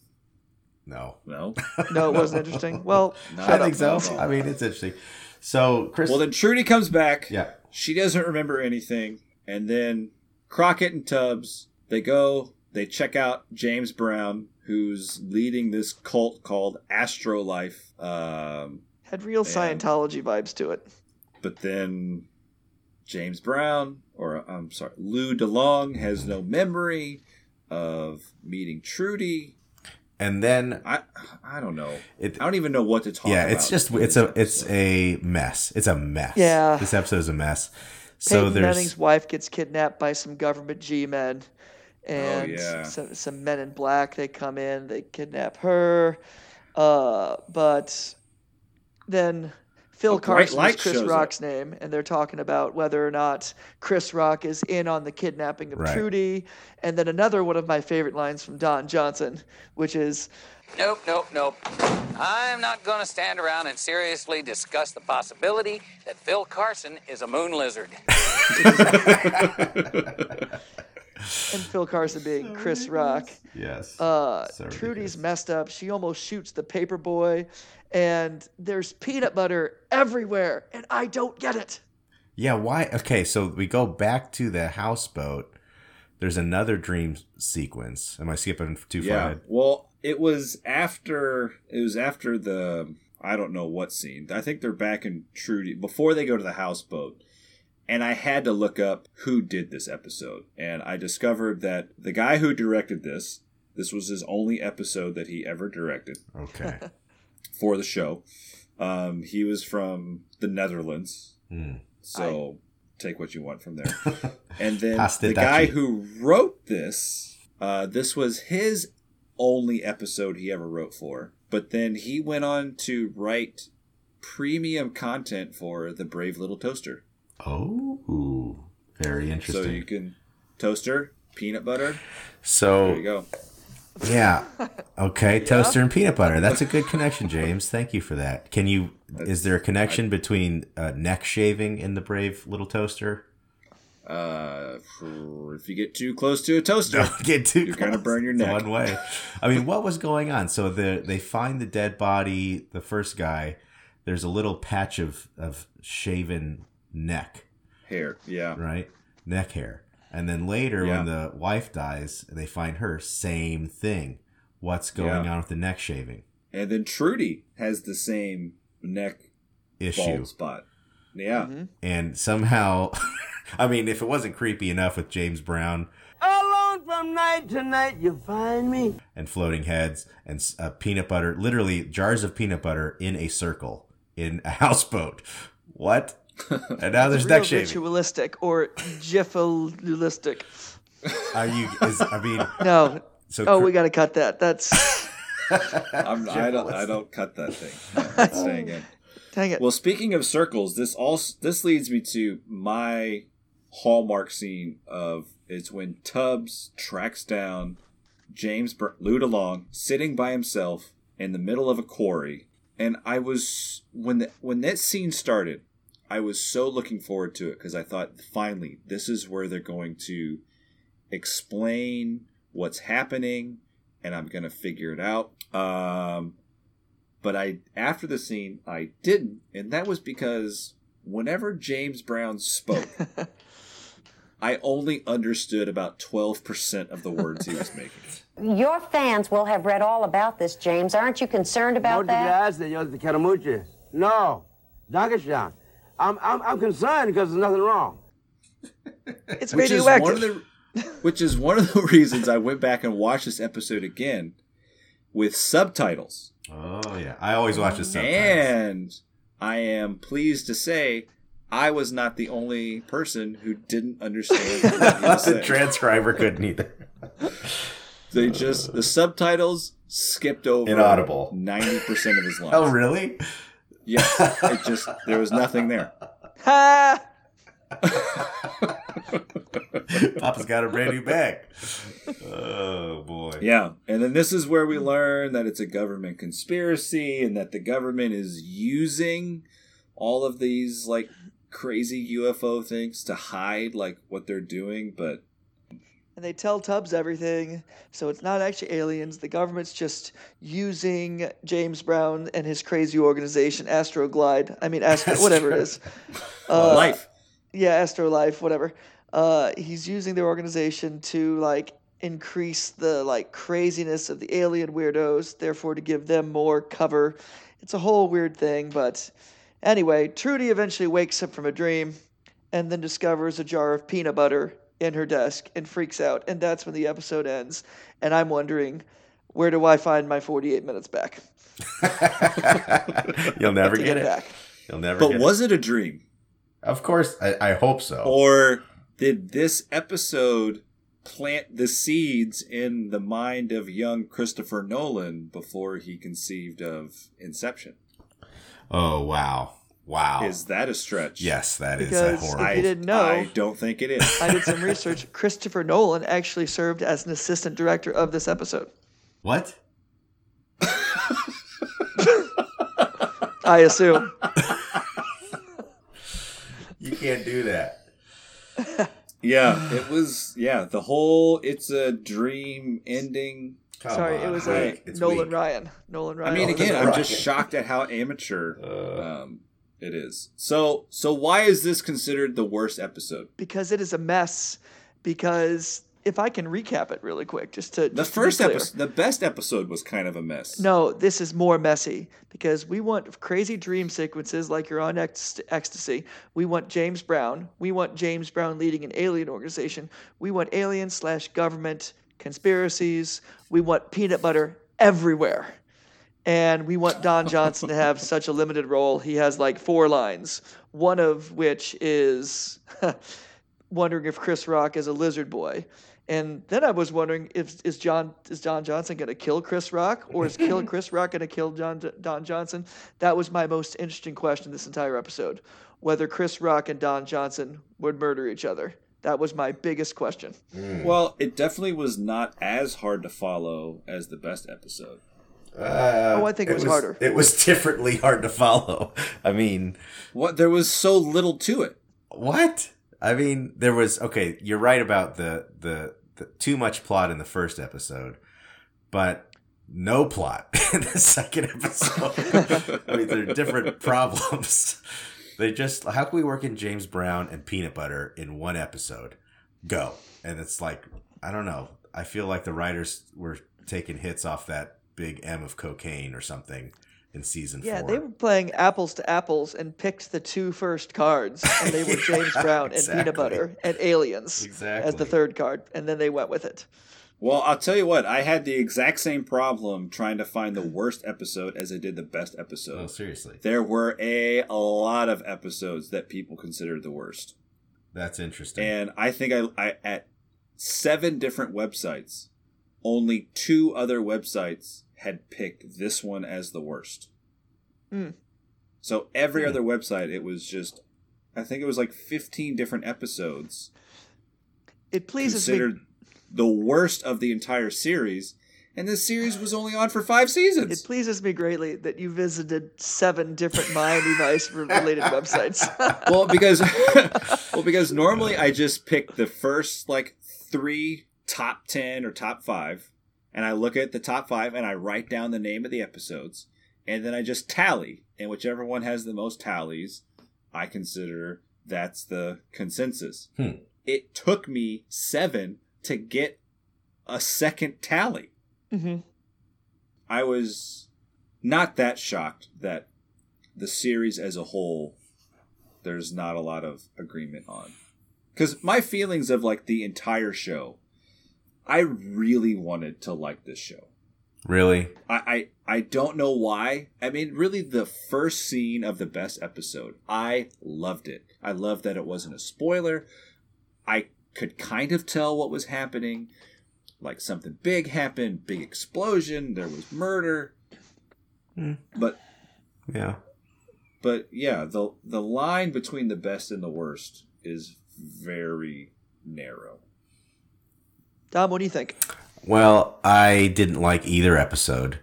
No, no. No, it wasn't interesting. Well, Not I at think so. I mean, it's interesting. So Chris, Well, then Trudy comes back. yeah, She doesn't remember anything. And then Crockett and Tubbs, they go, they check out James Brown, who's leading this cult called Astrolife. Um, had real Scientology vibes to it. but then James Brown, or I'm sorry, Lou DeLong has no memory of meeting Trudy. And then I I don't know. It- I don't even know what to talk yeah, about. it's just it's this a it's a mess. It's a mess. Yeah. this episode is a mess. So Peyton there's Manning's wife gets kidnapped by some government G-men, and yeah. some, some men in black. They come in, they kidnap her, uh, but then Phil Carson is Chris shows up. Rock's name, and they're talking about whether or not Chris Rock is in on the kidnapping of Right. Trudy. And then another one of my favorite lines from Don Johnson, which is, Nope, nope, nope. I'm not going to stand around and seriously discuss the possibility that Phil Carson is a moon lizard. and Phil Carson being Chris Rock. yes. Uh, So Trudy's ridiculous. messed up. She almost shoots the paper boy, and there's peanut butter everywhere, and I don't get it. Yeah, why? Okay, so we go back to the houseboat. There's another dream sequence. Am I skipping too far yeah. ahead? Well, it was after it was after the I don't know what scene. I think they're back in Trudy before they go to the houseboat. And I had to look up who did this episode. And I discovered that the guy who directed this, this was his only episode that he ever directed Okay. for the show. Um, he was from the Netherlands. Hmm. So take what you want from there. and then Pasta the guy who wrote this, uh, this was his only episode he ever wrote for. But then he went on to write premium content for the Brave Little Toaster. Oh, very interesting. So interesting. you can toaster peanut butter. So There So you go. Yeah, okay, toaster and peanut butter. That's a good connection, James. Thank you for that. Can you? Is there a connection between uh, neck shaving and the brave little toaster? Uh, if you get too close to a toaster, Don't get too. You're gonna close. burn your neck. One way. I mean, what was going on? So the they find the dead body. The first guy. There's a little patch of of shaven neck, hair. Yeah. right? Neck hair. And then later, when the wife dies, they find her. Same thing. What's going Yeah. on with the neck shaving And then Trudy has the same neck issue? bald spot. Yeah. And somehow, I mean, if it wasn't creepy enough with James Brown Alone from night to night, you find me. and floating heads and uh, peanut butter, literally jars of peanut butter in a circle in a houseboat. What? And now there's Real neck shaving. ritualistic or jiffalistic. Are you? Is, I mean, No. So oh, cr- we got to cut that. That's I'm, I don't. I don't cut that thing. No, it's staying in. dang it. Well, speaking of circles, this also this leads me to my hallmark scene of it's when Tubbs tracks down James Br- Lou DeLong sitting by himself in the middle of a quarry, and I was when the, when that scene started, I was so looking forward to it because I thought finally this is where they're going to explain what's happening, and I'm gonna figure it out. Um, but I after the scene I didn't, and that was because whenever James Brown spoke, I only understood about twelve percent of the words he was making. Your fans will have read all about this, James. Aren't you concerned about Muchas that? gracias, yo te quiero mucho. No, Dankeschön. I'm, I'm, I'm concerned because there's nothing wrong. it's which is radioactive. one of the which is one of the reasons I went back and watched this episode again with subtitles. oh yeah, I always watch this sometimes. And I am pleased to say I was not the only person who didn't understand what the transcriber couldn't either. They just the subtitles skipped over Inaudible. ninety percent of his oh, lines. Oh really? Yeah, it just there was nothing there. Papa's got a brand new bag. Oh boy. Yeah, and then this is where we learn that it's a government conspiracy and that the government is using all of these like crazy UFO things to hide like what they're doing, but And they tell Tubbs everything, so it's not actually aliens. The government's just using James Brown and his crazy organization, Astroglide. I mean, Astro, whatever it is. Uh, life. yeah, Astro Life, whatever. Uh, he's using their organization to like increase the like craziness of the alien weirdos, therefore to give them more cover. It's a whole weird thing, but anyway, Trudy eventually wakes up from a dream and then discovers a jar of peanut butter in her desk and freaks out, and that's when the episode ends. And I'm wondering, where do I find my 48 minutes back? You'll never get get it. back. You'll never get it. But get was it a dream? Of course, I, I hope so. Or did this episode plant the seeds in the mind of young Christopher Nolan before he conceived of Inception? Oh wow, wow. Is that a stretch? yes, that is a Because horrible. if you didn't know, I don't think it is. I did some research. Christopher Nolan actually served as an assistant director of this episode. What? I assume. You can't do that. Yeah, it was. Yeah, the whole "it's a dream" ending. Come Sorry, it was uh, Mike, it's Nolan weak. Ryan. Nolan Ryan. I Ryan. mean, again, I'm just shocked at how amateur Uh. um, it is. So, so why is this considered the worst episode? because it is a mess. Because if I can recap it really quick, just to The just to be first episode, the best episode, was kind of a mess. No, this is more messy because we want crazy dream sequences like you're on ecstasy. We want James Brown. We want James Brown leading an alien organization. We want alien slash government conspiracies. We want peanut butter everywhere. And we want Don Johnson to have such a limited role. He has like four lines, one of which is wondering if Chris Rock is a lizard boy. And then I was wondering if is John is Don Johnson going to kill Chris Rock or is kill Chris Rock going to kill John Don Johnson? That was my most interesting question this entire episode, whether Chris Rock and Don Johnson would murder each other. That was my biggest question. Hmm. Well, it definitely was not as hard to follow as the best episode. Uh, Oh, I think it was harder. It was differently hard to follow. I mean, What there was so little to it. what? I mean, there was okay. You're right about the the, the too much plot in the first episode, but no plot in the second episode. I mean, they're different problems. They just how can we work in James Brown and peanut butter in one episode? Go, and it's like I don't know. I feel like the writers were taking hits off that big M of cocaine or something in season Yeah, four. they were playing apples to apples and picked the two first cards, and they were James Brown and exactly. Peanut Butter and Aliens as the third card, and then they went with it. Well, I'll tell you what, I had the exact same problem trying to find the worst episode as I did the best episode. Oh, seriously, There were a, a lot of episodes that people considered the worst. that's interesting. And I think I, I at seven different websites, only two other websites had picked this one as the worst. Hmm. So every other website, it was just, I think it was like 15 different episodes It pleases considered me. the worst of the entire series. And this series was only on for five seasons. It pleases me greatly that you visited seven different Miami Vice related websites. well because well because normally i just pick the first like three top 10 or top 5 and i look at the top 5 and i write down the name of the episodes and then i just tally and whichever one has the most tallies i consider that's the consensus Hmm. it took me 7 to get a second tally hmm I was not that shocked that the series as a whole there's not a lot of agreement on. Cuz my feelings of like the entire show I really wanted to like this show. really, I, I I don't know why. I mean, really, the first scene of the best episode, I loved it. I loved that it wasn't a spoiler. I could kind of tell what was happening. Like something big happened, big explosion, there was murder. Hmm. But yeah. but yeah, the the line between the best and the worst is very narrow. Dom, what do you think? Well, I didn't like either episode.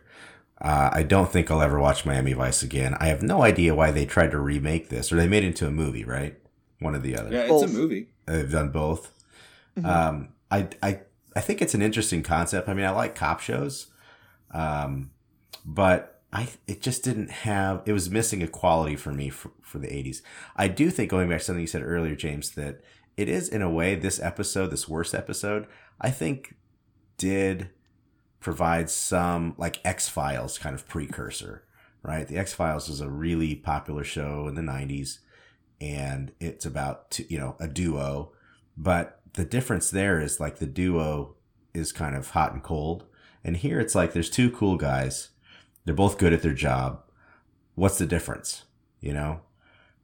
Uh, I don't think I'll ever watch Miami Vice again. I have no idea why they tried to remake this, or they made it into a movie, right? One or the other. Yeah, it's Both. a movie. They've done both. Um, I, I, I think it's an interesting concept. I mean, I like cop shows, um, but I it just didn't have. It was missing a quality for me for, for the '80s. I do think going back to something you said earlier, James, that it is in a way this episode, this worst episode. I think did provide some like X Files kind of precursor, right? The X Files was a really popular show in the '90s and it's about two, you know a duo. But the difference there is like the duo is kind of hot and cold. And here it's like there's two cool guys. They're both good at their job. What's the difference? You know?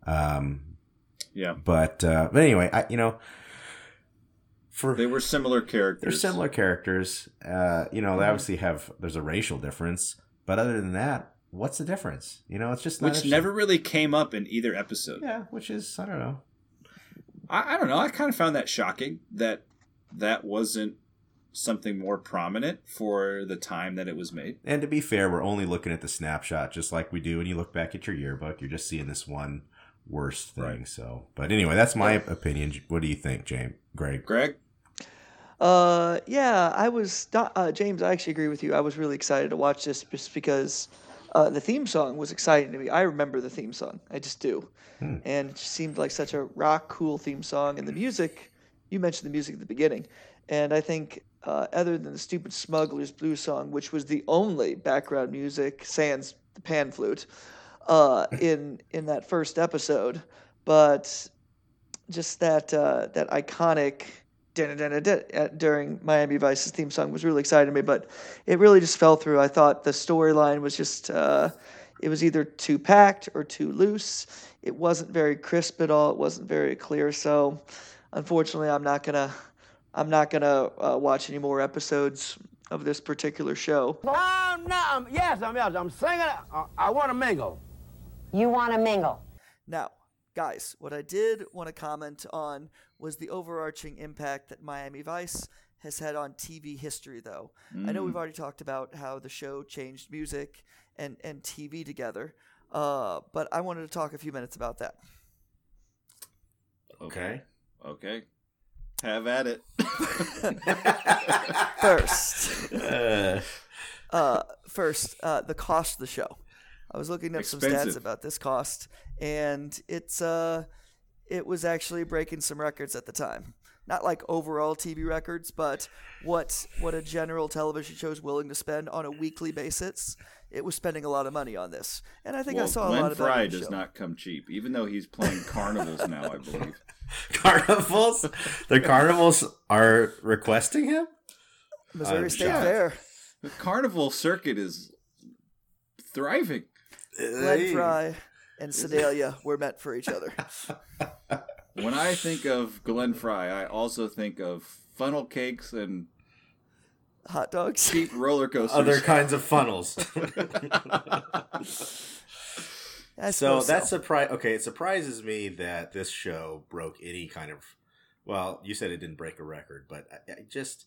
Um Yeah. but uh but anyway i you know for They were similar characters. they're similar characters uh you know they Mm-hmm. obviously have there's a racial difference but other than that what's the difference you know it's just not which never really came up in either episode. yeah which is i don't know I, I don't know. I kind of found that shocking that that wasn't something more prominent for the time that it was made. And to be fair, we're only looking at the snapshot, just like we do when you look back at your yearbook. You're just seeing this one worst thing. Right. So, but anyway, that's my opinion. What do you think, James? Greg? Greg, Uh, yeah, I was not, uh, James. I actually agree with you. I was really excited to watch this just because uh, the theme song was exciting to me. I remember the theme song. I just do, and it just seemed like such a rock cool theme song. And the music, you mentioned the music at the beginning, and I think uh, other than the stupid Smuggler's Blues song, which was the only background music, sans the pan flute, uh, in in that first episode, but just that uh, that iconic during Miami Vice's theme song was really exciting to me, but it really just fell through. I thought the storyline was just uh, it was either too packed or too loose. It wasn't very crisp at all. It wasn't very clear. So, unfortunately, I'm not gonna I'm not gonna uh, watch any more episodes of this particular show. Oh, no, I'm, yes, I'm, yes, I'm singing. I, I want to mingle. You want to mingle. Now, guys, what I did want to comment on was the overarching impact that Miami Vice has had on TV history, though. I know we've already talked about how the show changed music and, and TV together, uh, but I wanted to talk a few minutes about that. Okay. Okay. Have at it. First, Uh, uh, first, uh, the cost of the show. I was looking up some stats about this cost, and it's uh, it was actually breaking some records at the time. Not like overall TV records, but what what a general television show is willing to spend on a weekly basis. It was spending a lot of money on this, and I think I Well, saw a Glenn lot of that Frey does show. not come cheap, even though he's playing carnivals now, I believe. carnivals? the carnivals are requesting him? Missouri I'm State shocked. Fair. The carnival circuit is thriving. Glenn Frey and Sedalia were meant for each other. When I think of Glenn Frey, I also think of funnel cakes and Hot dogs. cheap roller coasters. Other kinds of funnels. So suppose that surprise. Okay, it surprises me that this show broke any kind of. Well, you said it didn't break a record, but I, I just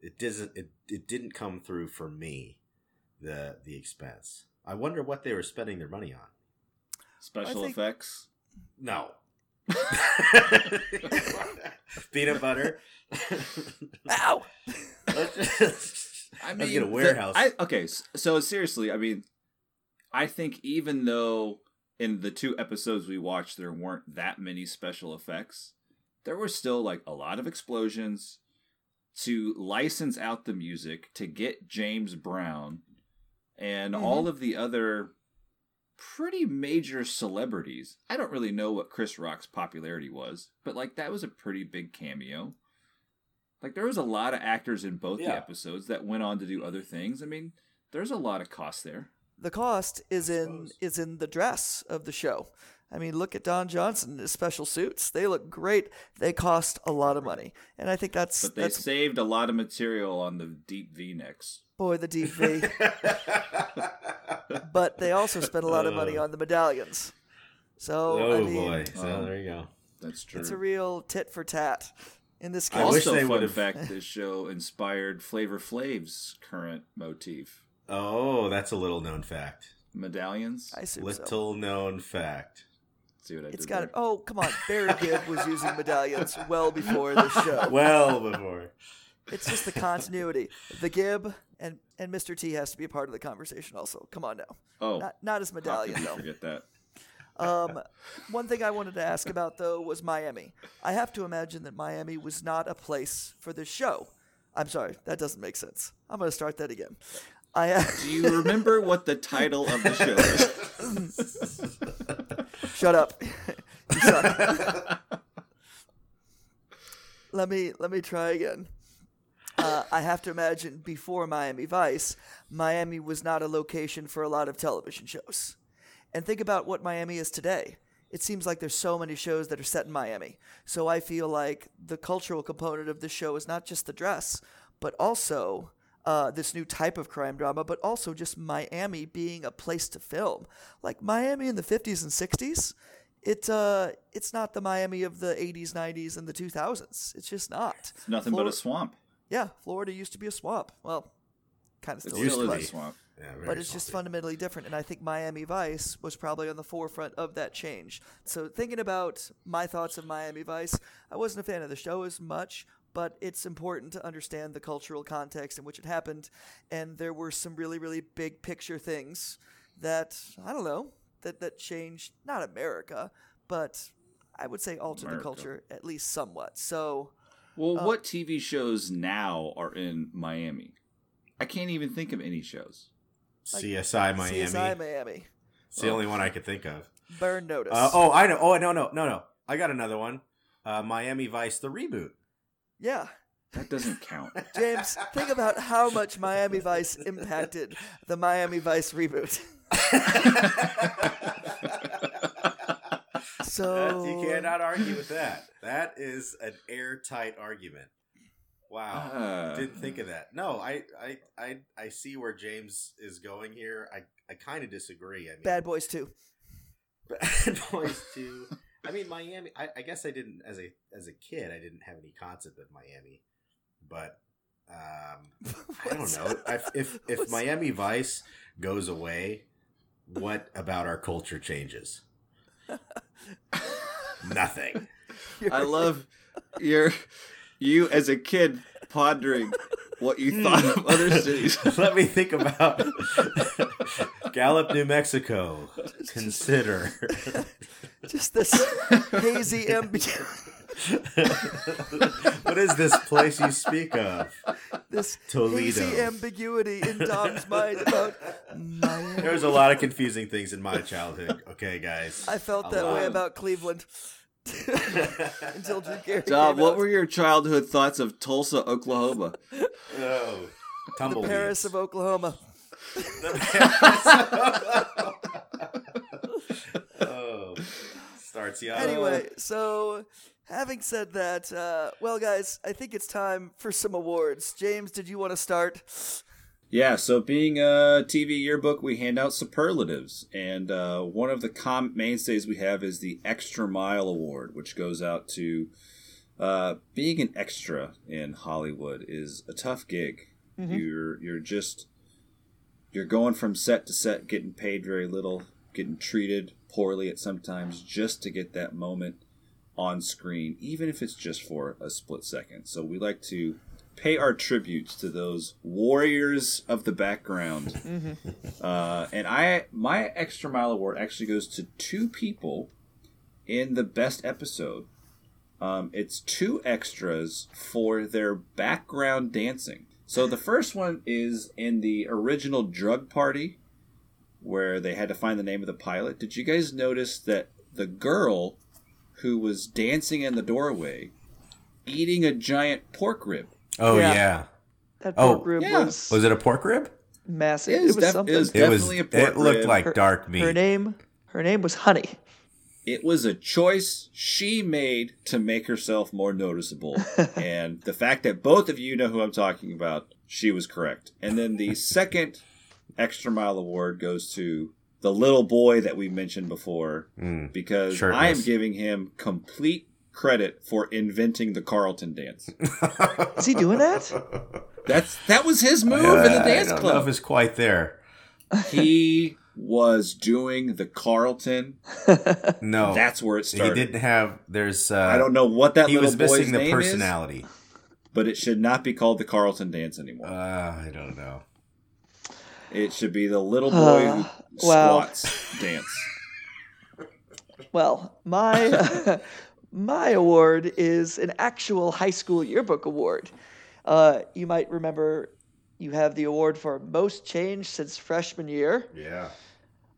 it doesn't. It it didn't come through for me. The the expense. I wonder what they were spending their money on. Special I think- effects. No. Peanut butter. Ow! Just- I Let's mean, get a the- warehouse. I, okay, s- so seriously, I mean, I think even though in the two episodes we watched there weren't that many special effects, there were still like a lot of explosions to license out the music to get James Brown and mm-hmm. all of the other pretty major celebrities. I don't really know what Chris Rock's popularity was, but like that was a pretty big cameo. Like there was a lot of actors in both the episodes that went on to do other things. I mean, there's a lot of cost there. the cost is in is in the dress of the show. I mean, look at Don Johnson his special suits. They look great. They cost a lot of money, and I think that's But they that's saved a lot of material on the deep V necks. boy the deep V. but they also spent a lot of money uh. on the medallions. So oh I mean, boy! So there you go. That's true. it's a real tit for tat in this case. I case. wish also, they would've- fact: this show inspired Flavor Flav's current motif: Oh, that's a little known fact. medallions. I assume so. Little known fact. See what I It's did got there? it. Oh, come on. Barry Gibb was using medallions well before the show. Well before. It's just the continuity. The Gibb and, and Mr. T has to be a part of the conversation also. Come on now. Oh, Not, not his medallion, though. forget that? Um, one thing I wanted to ask about, though, was Miami. I have to imagine that Miami was not a place for this show. I'm sorry, that doesn't make sense. I'm going to start that again. I Do you remember what the title of the show is? Shut up. you suck. let me let me try again. Uh, I have to imagine before Miami Vice, Miami was not a location for a lot of television shows. And think about what Miami is today. It seems like there's so many shows that are set in Miami. So I feel like the cultural component of this show is not just the dress, but also uh, this new type of crime drama, but also just Miami being a place to film. Like Miami in the 50s and 60s, it uh, it's not the Miami of the 80s, 90s, and the 2000s. It's just not. Nothing but a swamp. Yeah, Florida used to be a swamp. Well, kind of still still is, is but- a swamp. Yeah, but it's just fundamentally different. And I think Miami Vice was probably on the forefront of that change. So thinking about my thoughts of Miami Vice, I wasn't a fan of the show as much, but it's important to understand the cultural context in which it happened. And there were some really, really big picture things that I don't know that that changed not America, but I would say altered the culture at least somewhat. So Well, what TV shows now are in Miami? I can't even think of any shows. CSI Miami. CSI Miami, It's the only one I could think of. Burn Notice. Uh, oh, I know. Oh, no, no, no, no. I got another one. Uh, Miami Vice, the reboot. Yeah. That doesn't count. James, think about how much Miami Vice impacted the Miami Vice reboot. so you cannot argue with that. That is an airtight argument. Wow. Uh, Didn't think of that. No, I, I, I, I see where James is going here. I, I kind of disagree. I mean, Bad Boys too. Bad Boys 2. I mean, Miami. I, I guess I didn't as a as a kid. I didn't have any concept of Miami, but um, I don't know if if, if Miami Vice goes away, what about our culture changes? Nothing. I love your you as a kid pondering what you hmm. thought of other cities. Let me think about Gallup, New Mexico. Consider. Just this hazy ambiguity. what is this place you speak of? This Toledo. hazy ambiguity in Dom's mind about Miami. There was a lot of confusing things in my childhood. Okay, guys. I felt A that way about Cleveland until Drew Carey Dom, came what out. were your childhood thoughts of Tulsa, Oklahoma? Oh, the. Paris of Oklahoma? oh, starts young. Anyway, so having said that, uh, well, guys, I think it's time for some awards. James, did you want to start? Yeah, so being a TV yearbook, we hand out superlatives, and uh, one of the com- mainstays we have is the Extra Mile Award, which goes out to uh, being an extra in Hollywood is a tough gig. You're you're just you're going from set to set, getting paid very little, getting treated poorly at sometimes, just to get that moment on screen, even if it's just for a split second. So we like to pay our tributes to those warriors of the background. Uh, and I, my extra mile award actually goes to two people in the best episode. Um, it's two extras for their background dancing. So the first one is in the original drug party, where they had to find the name of the pilot. Did you guys notice that the girl who was dancing in the doorway, eating a giant pork rib? Oh Yeah. yeah. That Oh, pork rib yeah. was, Was it a pork rib? massive. It It was was, def- something. it was It was. Definitely a pork It looked rib. like Her- dark meat. her name, her name was Honey. It was a choice she made to make herself more noticeable. and the fact that both of you know who I'm talking about, she was correct. And then the second extra mile award goes to the little boy that we mentioned before Mm. because Shirtless. I am giving him complete credit for inventing the Carlton dance. Is he doing that? That's that was his move in the Uh, dance don't know if club. it's quite there. He was doing the Carlton. No, That's where it started. he didn't have. There's. Uh, I don't know what that He little was boy's missing the name is. personality. but it should not be called the Carlton dance anymore. Uh, I don't know. it should be the little boy who wow. squats dance. Well, my my award is an actual high school yearbook award. Uh, you might remember you have the award for most change since freshman year. Yeah.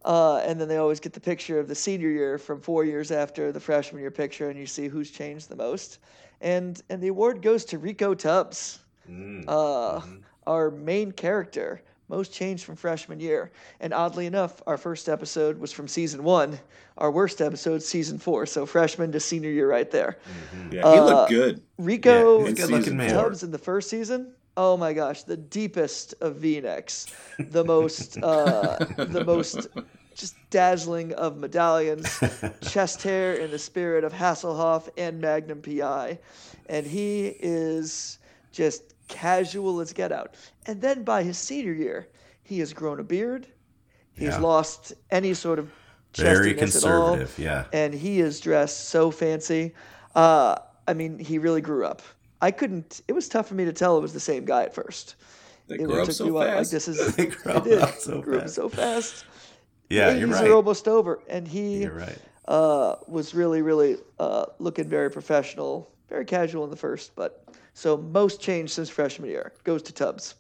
Uh, and then they always get the picture of the senior year from four years after the freshman year picture, and you see who's changed the most. And and the award goes to Rico Tubbs, Mm. uh, our main character, most changed from freshman year. And oddly enough, our first episode was from season one. Our worst episode, season four. So freshman to senior year, right there. Yeah, he looked good. Rico Yeah, good looking man. Tubbs in the first season. Oh my gosh, the deepest of V-necks, the most, uh, the most just dazzling of medallions, chest hair in the spirit of Hasselhoff and Magnum PI, and he is just casual as get out. And then by his senior year, he has grown a beard. He's Yeah. lost any sort of Very chestiness at all conservative. Yeah. and he is dressed so fancy. Uh, I mean, he really grew up. I couldn't. It was tough for me to tell it was the same guy at first. They It grew up so me Like fast. this is. They grew up so grew up fast. so fast. Yeah, The you're 80s right. are almost over, and he right. uh, was really, really uh, looking very professional, very casual in the first. But so most change since freshman year goes to Tubbs.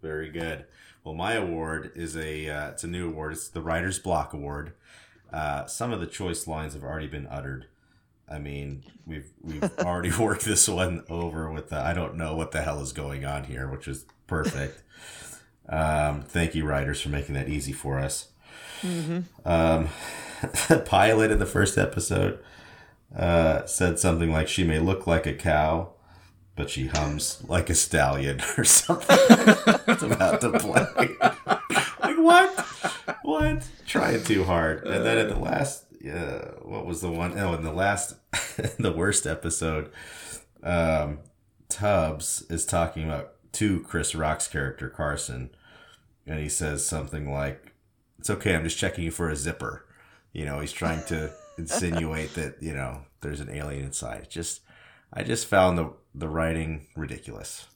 Very good. Well, my award is a uh, it's a new award. It's the Writer's Block Award. Uh, some of the choice lines have already been uttered. I mean, we've we've already worked this one over with the I don't know what the hell is going on here, which is perfect. Um, thank you, writers, for making that easy for us. Um, the pilot in the first episode uh, said something like, "She may look like a cow, but she hums like a stallion," or something. it's about to play. like, what? What? Trying too hard. And then at the last, yeah, what was the one? Oh, in the last, the worst episode, um, Tubbs is talking about to Chris Rock's character Carson, and he says something like, "It's okay, I'm just checking you for a zipper." You know, he's trying to insinuate that you know there's an alien inside. Just, I just found the the writing ridiculous.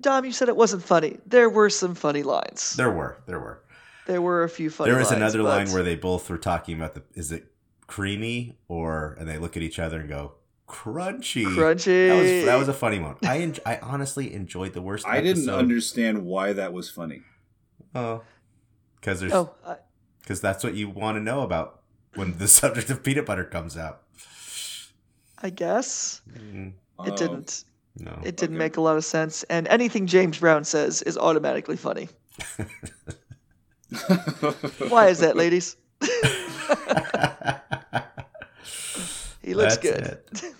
Dom, you said it wasn't funny. There were some funny lines. There were, there were. There were a few funny There was lines, another but line where they both were talking about the is it creamy or and they look at each other and go crunchy. Crunchy. That was that was a funny one. I en- I honestly enjoyed the worst. I didn't understand why that was funny. Oh, because there's Oh, I, because that's what you want to know about when the subject of peanut butter comes out. I guess Mm, it Oh. didn't. no. It didn't Okay. make a lot of sense. And anything James Brown says is automatically funny. Why is that, ladies? he looks That's good. it.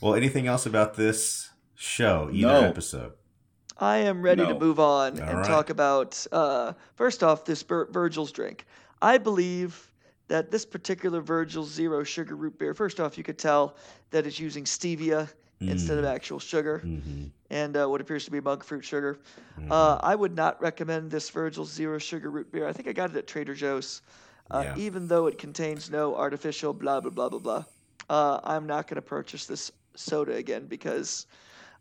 Well, anything else about this show? Either No. episode? I am ready to move on All and right. talk about uh, first off this Vir- Virgil's drink. I believe that this particular Virgil's Zero Sugar Root Beer. First off, you could tell that it's using stevia instead of Mm. actual sugar Mm-hmm. and uh, what appears to be monk fruit sugar. Uh, I would not recommend this Virgil's Zero Sugar Root Beer. I think I got it at Trader Joe's. Uh, Yeah. Even though it contains no artificial blah blah blah blah blah, uh, I'm not going to purchase this soda again because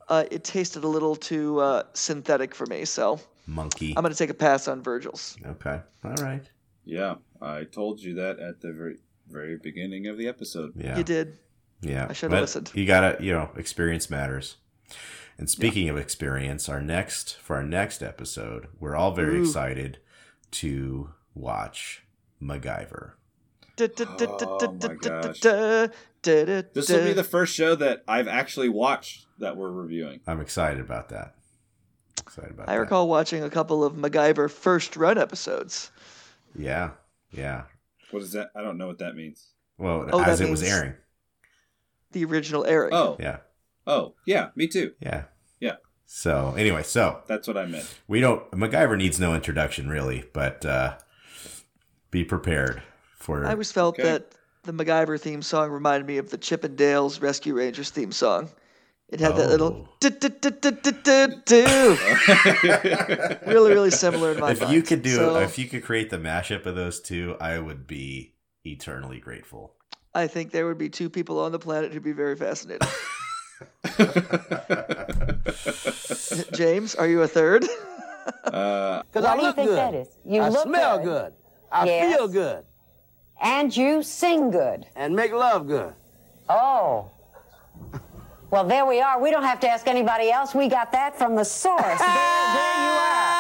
uh, it tasted a little too uh, synthetic for me. So Monkey. I'm going to take a pass on Virgil's. okay. All right. Yeah, I told you that at the very very beginning of the episode. Yeah. You did. Yeah, I should've listened. You gotta, you know, experience matters. And speaking of experience, our next for our next episode, we're all very Ooh. excited to watch MacGyver. Oh my gosh. This will be the first show that I've actually watched that we're reviewing. I'm excited about that. Excited about I that. recall watching a couple of MacGyver first run episodes. Yeah, yeah. What is that? I don't know what that means. Well, Oh, as it was airing. The original airing. Oh, Yeah, oh, yeah, me too. yeah. Yeah, So anyway, so that's what I meant. we don't. MacGyver needs no introduction, really, but uh, be prepared for. I always felt Okay. that the MacGyver theme song reminded me of the Chip and Dale's Rescue Rangers theme song. It had that little Oh. do-do-do-do-do-do. really, really similar in my if mind. you could do So, if you could create the mashup of those two, I would be eternally grateful. I think there would be two people on the planet who'd be very fascinated. James, are you a third? Uh, Because Why I do you look think good. that is? You I look smell good. good. I Yes. feel good. And you sing good. And make love good. Oh. Well, there we are. We don't have to ask anybody else. We got that from the source. there, there you are.